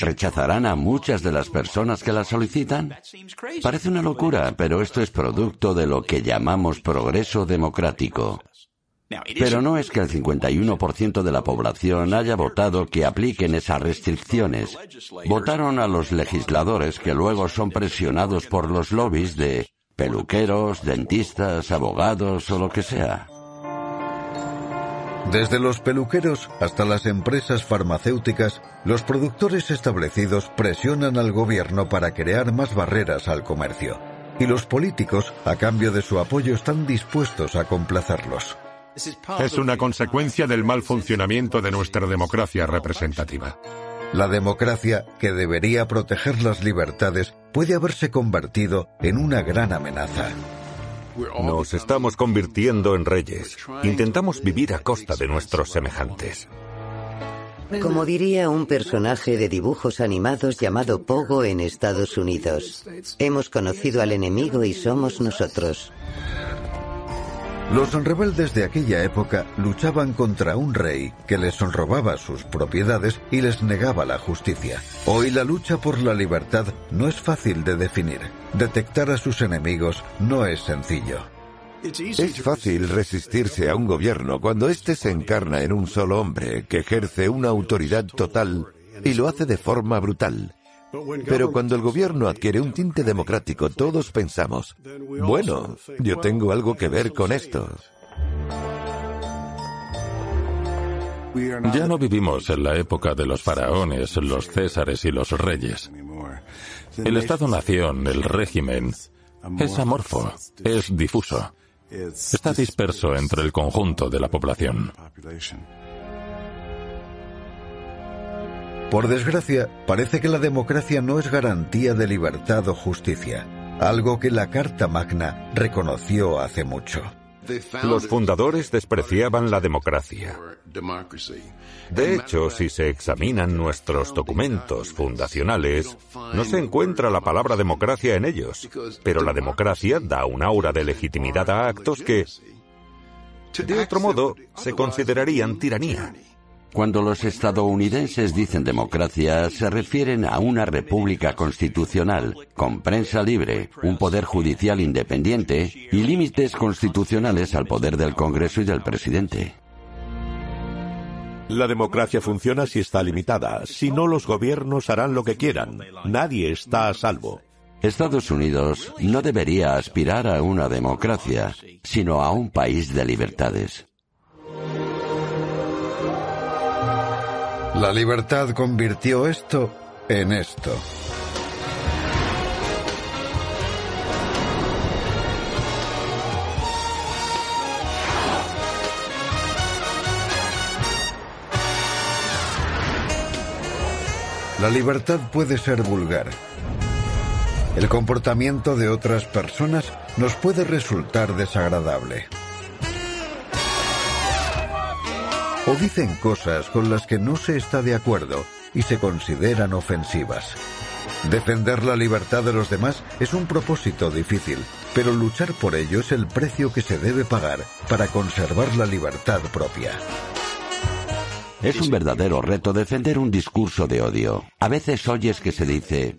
¿Rechazarán a muchas de las personas que la solicitan? Parece una locura, pero esto es producto de lo que llamamos progreso democrático. Pero no es que el 51% de la población haya votado que apliquen esas restricciones. Votaron a los legisladores que luego son presionados por los lobbies de peluqueros, dentistas, abogados o lo que sea. Desde los peluqueros hasta las empresas farmacéuticas, los productores establecidos presionan al gobierno para crear más barreras al comercio. Y los políticos, a cambio de su apoyo, están dispuestos a complacerlos. Es una consecuencia del mal funcionamiento de nuestra democracia representativa. La democracia, que debería proteger las libertades, puede haberse convertido en una gran amenaza. Nos estamos convirtiendo en reyes. Intentamos vivir a costa de nuestros semejantes. Como diría un personaje de dibujos animados llamado Pogo en Estados Unidos, hemos conocido al enemigo y somos nosotros. Los rebeldes de aquella época luchaban contra un rey que les robaba sus propiedades y les negaba la justicia. Hoy la lucha por la libertad no es fácil de definir. Detectar a sus enemigos no es sencillo. Es fácil resistirse a un gobierno cuando éste se encarna en un solo hombre que ejerce una autoridad total y lo hace de forma brutal. Pero cuando el gobierno adquiere un tinte democrático, todos pensamos, bueno, yo tengo algo que ver con esto. Ya no vivimos en la época de los faraones, los césares y los reyes. El Estado-nación, el régimen, es amorfo, es difuso. Está disperso entre el conjunto de la población. Por desgracia, parece que la democracia no es garantía de libertad o justicia, algo que la Carta Magna reconoció hace mucho. Los fundadores despreciaban la democracia. De hecho, si se examinan nuestros documentos fundacionales, no se encuentra la palabra democracia en ellos, pero la democracia da un aura de legitimidad a actos que, de otro modo, se considerarían tiranía. Cuando los estadounidenses dicen democracia, se refieren a una república constitucional, con prensa libre, un poder judicial independiente y límites constitucionales al poder del Congreso y del presidente. La democracia funciona si está limitada, si no los gobiernos harán lo que quieran. Nadie está a salvo. Estados Unidos no debería aspirar a una democracia, sino a un país de libertades. La libertad convirtió esto en esto. La libertad puede ser vulgar. El comportamiento de otras personas nos puede resultar desagradable. O dicen cosas con las que no se está de acuerdo y se consideran ofensivas. Defender la libertad de los demás es un propósito difícil, pero luchar por ello es el precio que se debe pagar para conservar la libertad propia. Es un verdadero reto defender un discurso de odio. A veces oyes que se dice,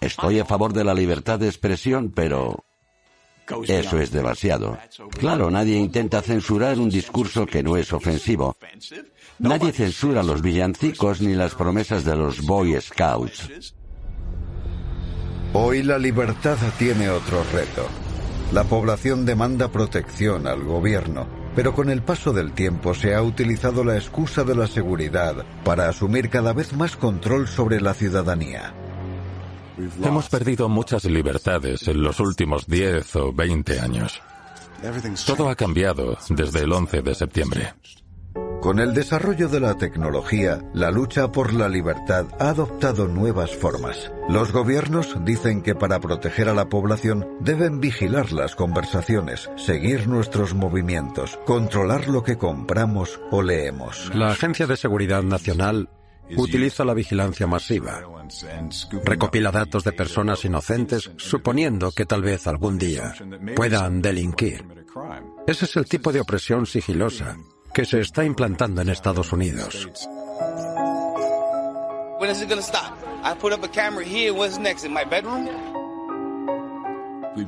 estoy a favor de la libertad de expresión, pero eso es demasiado. Claro, nadie intenta censurar un discurso que no es ofensivo. Nadie censura los villancicos ni las promesas de los Boy Scouts. Hoy la libertad tiene otro reto. La población demanda protección al gobierno, pero con el paso del tiempo se ha utilizado la excusa de la seguridad para asumir cada vez más control sobre la ciudadanía. Hemos perdido muchas libertades en los últimos 10 o 20 años. Todo ha cambiado desde el 11 de septiembre. Con el desarrollo de la tecnología, la lucha por la libertad ha adoptado nuevas formas. Los gobiernos dicen que para proteger a la población deben vigilar las conversaciones, seguir nuestros movimientos, controlar lo que compramos o leemos. La Agencia de Seguridad Nacional utiliza la vigilancia masiva. Recopila datos de personas inocentes suponiendo que tal vez algún día puedan delinquir. Ese es el tipo de opresión sigilosa que se está implantando en Estados Unidos.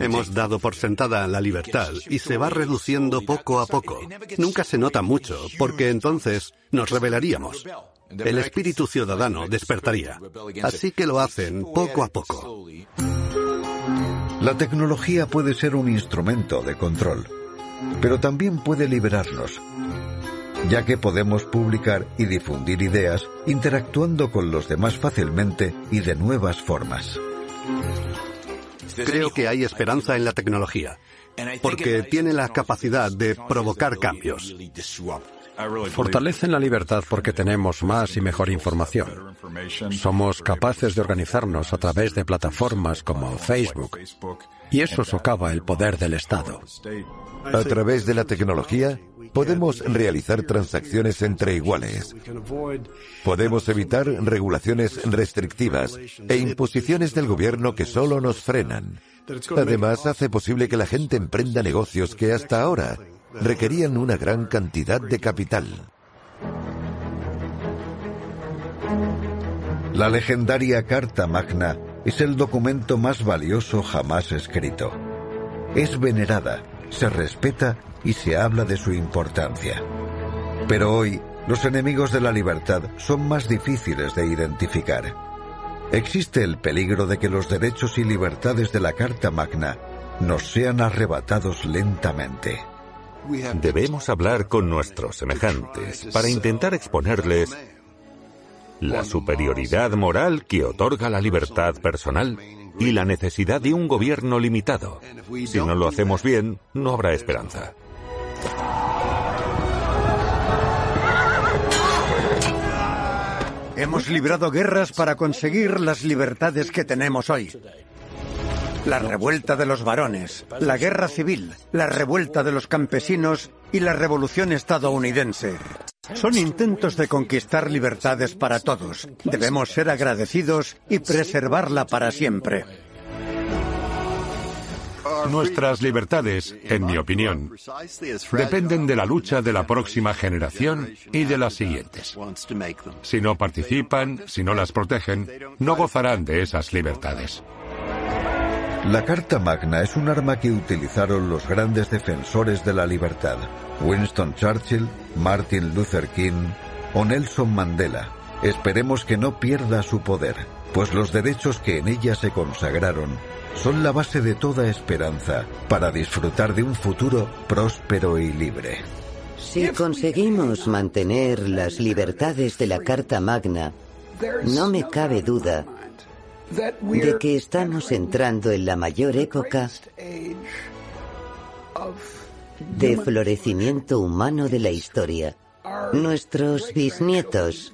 Hemos dado por sentada la libertad y se va reduciendo poco a poco. Nunca se nota mucho, porque entonces nos rebelaríamos. El espíritu ciudadano despertaría. Así que lo hacen poco a poco. La tecnología puede ser un instrumento de control, pero también puede liberarnos, ya que podemos publicar y difundir ideas interactuando con los demás fácilmente y de nuevas formas. Creo que hay esperanza en la tecnología, porque tiene la capacidad de provocar cambios. Fortalecen la libertad porque tenemos más y mejor información. Somos capaces de organizarnos a través de plataformas como Facebook y eso socava el poder del Estado. A través de la tecnología podemos realizar transacciones entre iguales. Podemos evitar regulaciones restrictivas e imposiciones del gobierno que solo nos frenan. Además, hace posible que la gente emprenda negocios que hasta ahora requerían una gran cantidad de capital. La legendaria Carta Magna es el documento más valioso jamás escrito. Es venerada, se respeta y se habla de su importancia. Pero hoy, los enemigos de la libertad son más difíciles de identificar. Existe el peligro de que los derechos y libertades de la Carta Magna nos sean arrebatados lentamente. Debemos hablar con nuestros semejantes para intentar exponerles la superioridad moral que otorga la libertad personal y la necesidad de un gobierno limitado. Si no lo hacemos bien, no habrá esperanza. Hemos librado guerras para conseguir las libertades que tenemos hoy. La revuelta de los varones, la guerra civil, la revuelta de los campesinos y la revolución estadounidense. Son intentos de conquistar libertades para todos. Debemos ser agradecidos y preservarla para siempre. Nuestras libertades, en mi opinión, dependen de la lucha de la próxima generación y de las siguientes. Si no participan, si no las protegen, no gozarán de esas libertades. La Carta Magna es un arma que utilizaron los grandes defensores de la libertad, Winston Churchill, Martin Luther King o Nelson Mandela. Esperemos que no pierda su poder, pues los derechos que en ella se consagraron son la base de toda esperanza para disfrutar de un futuro próspero y libre. Si conseguimos mantener las libertades de la Carta Magna, no me cabe duda de que estamos entrando en la mayor época de florecimiento humano de la historia. Nuestros bisnietos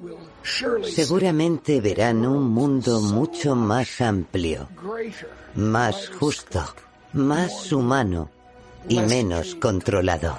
seguramente verán un mundo mucho más amplio, más justo, más humano y menos controlado.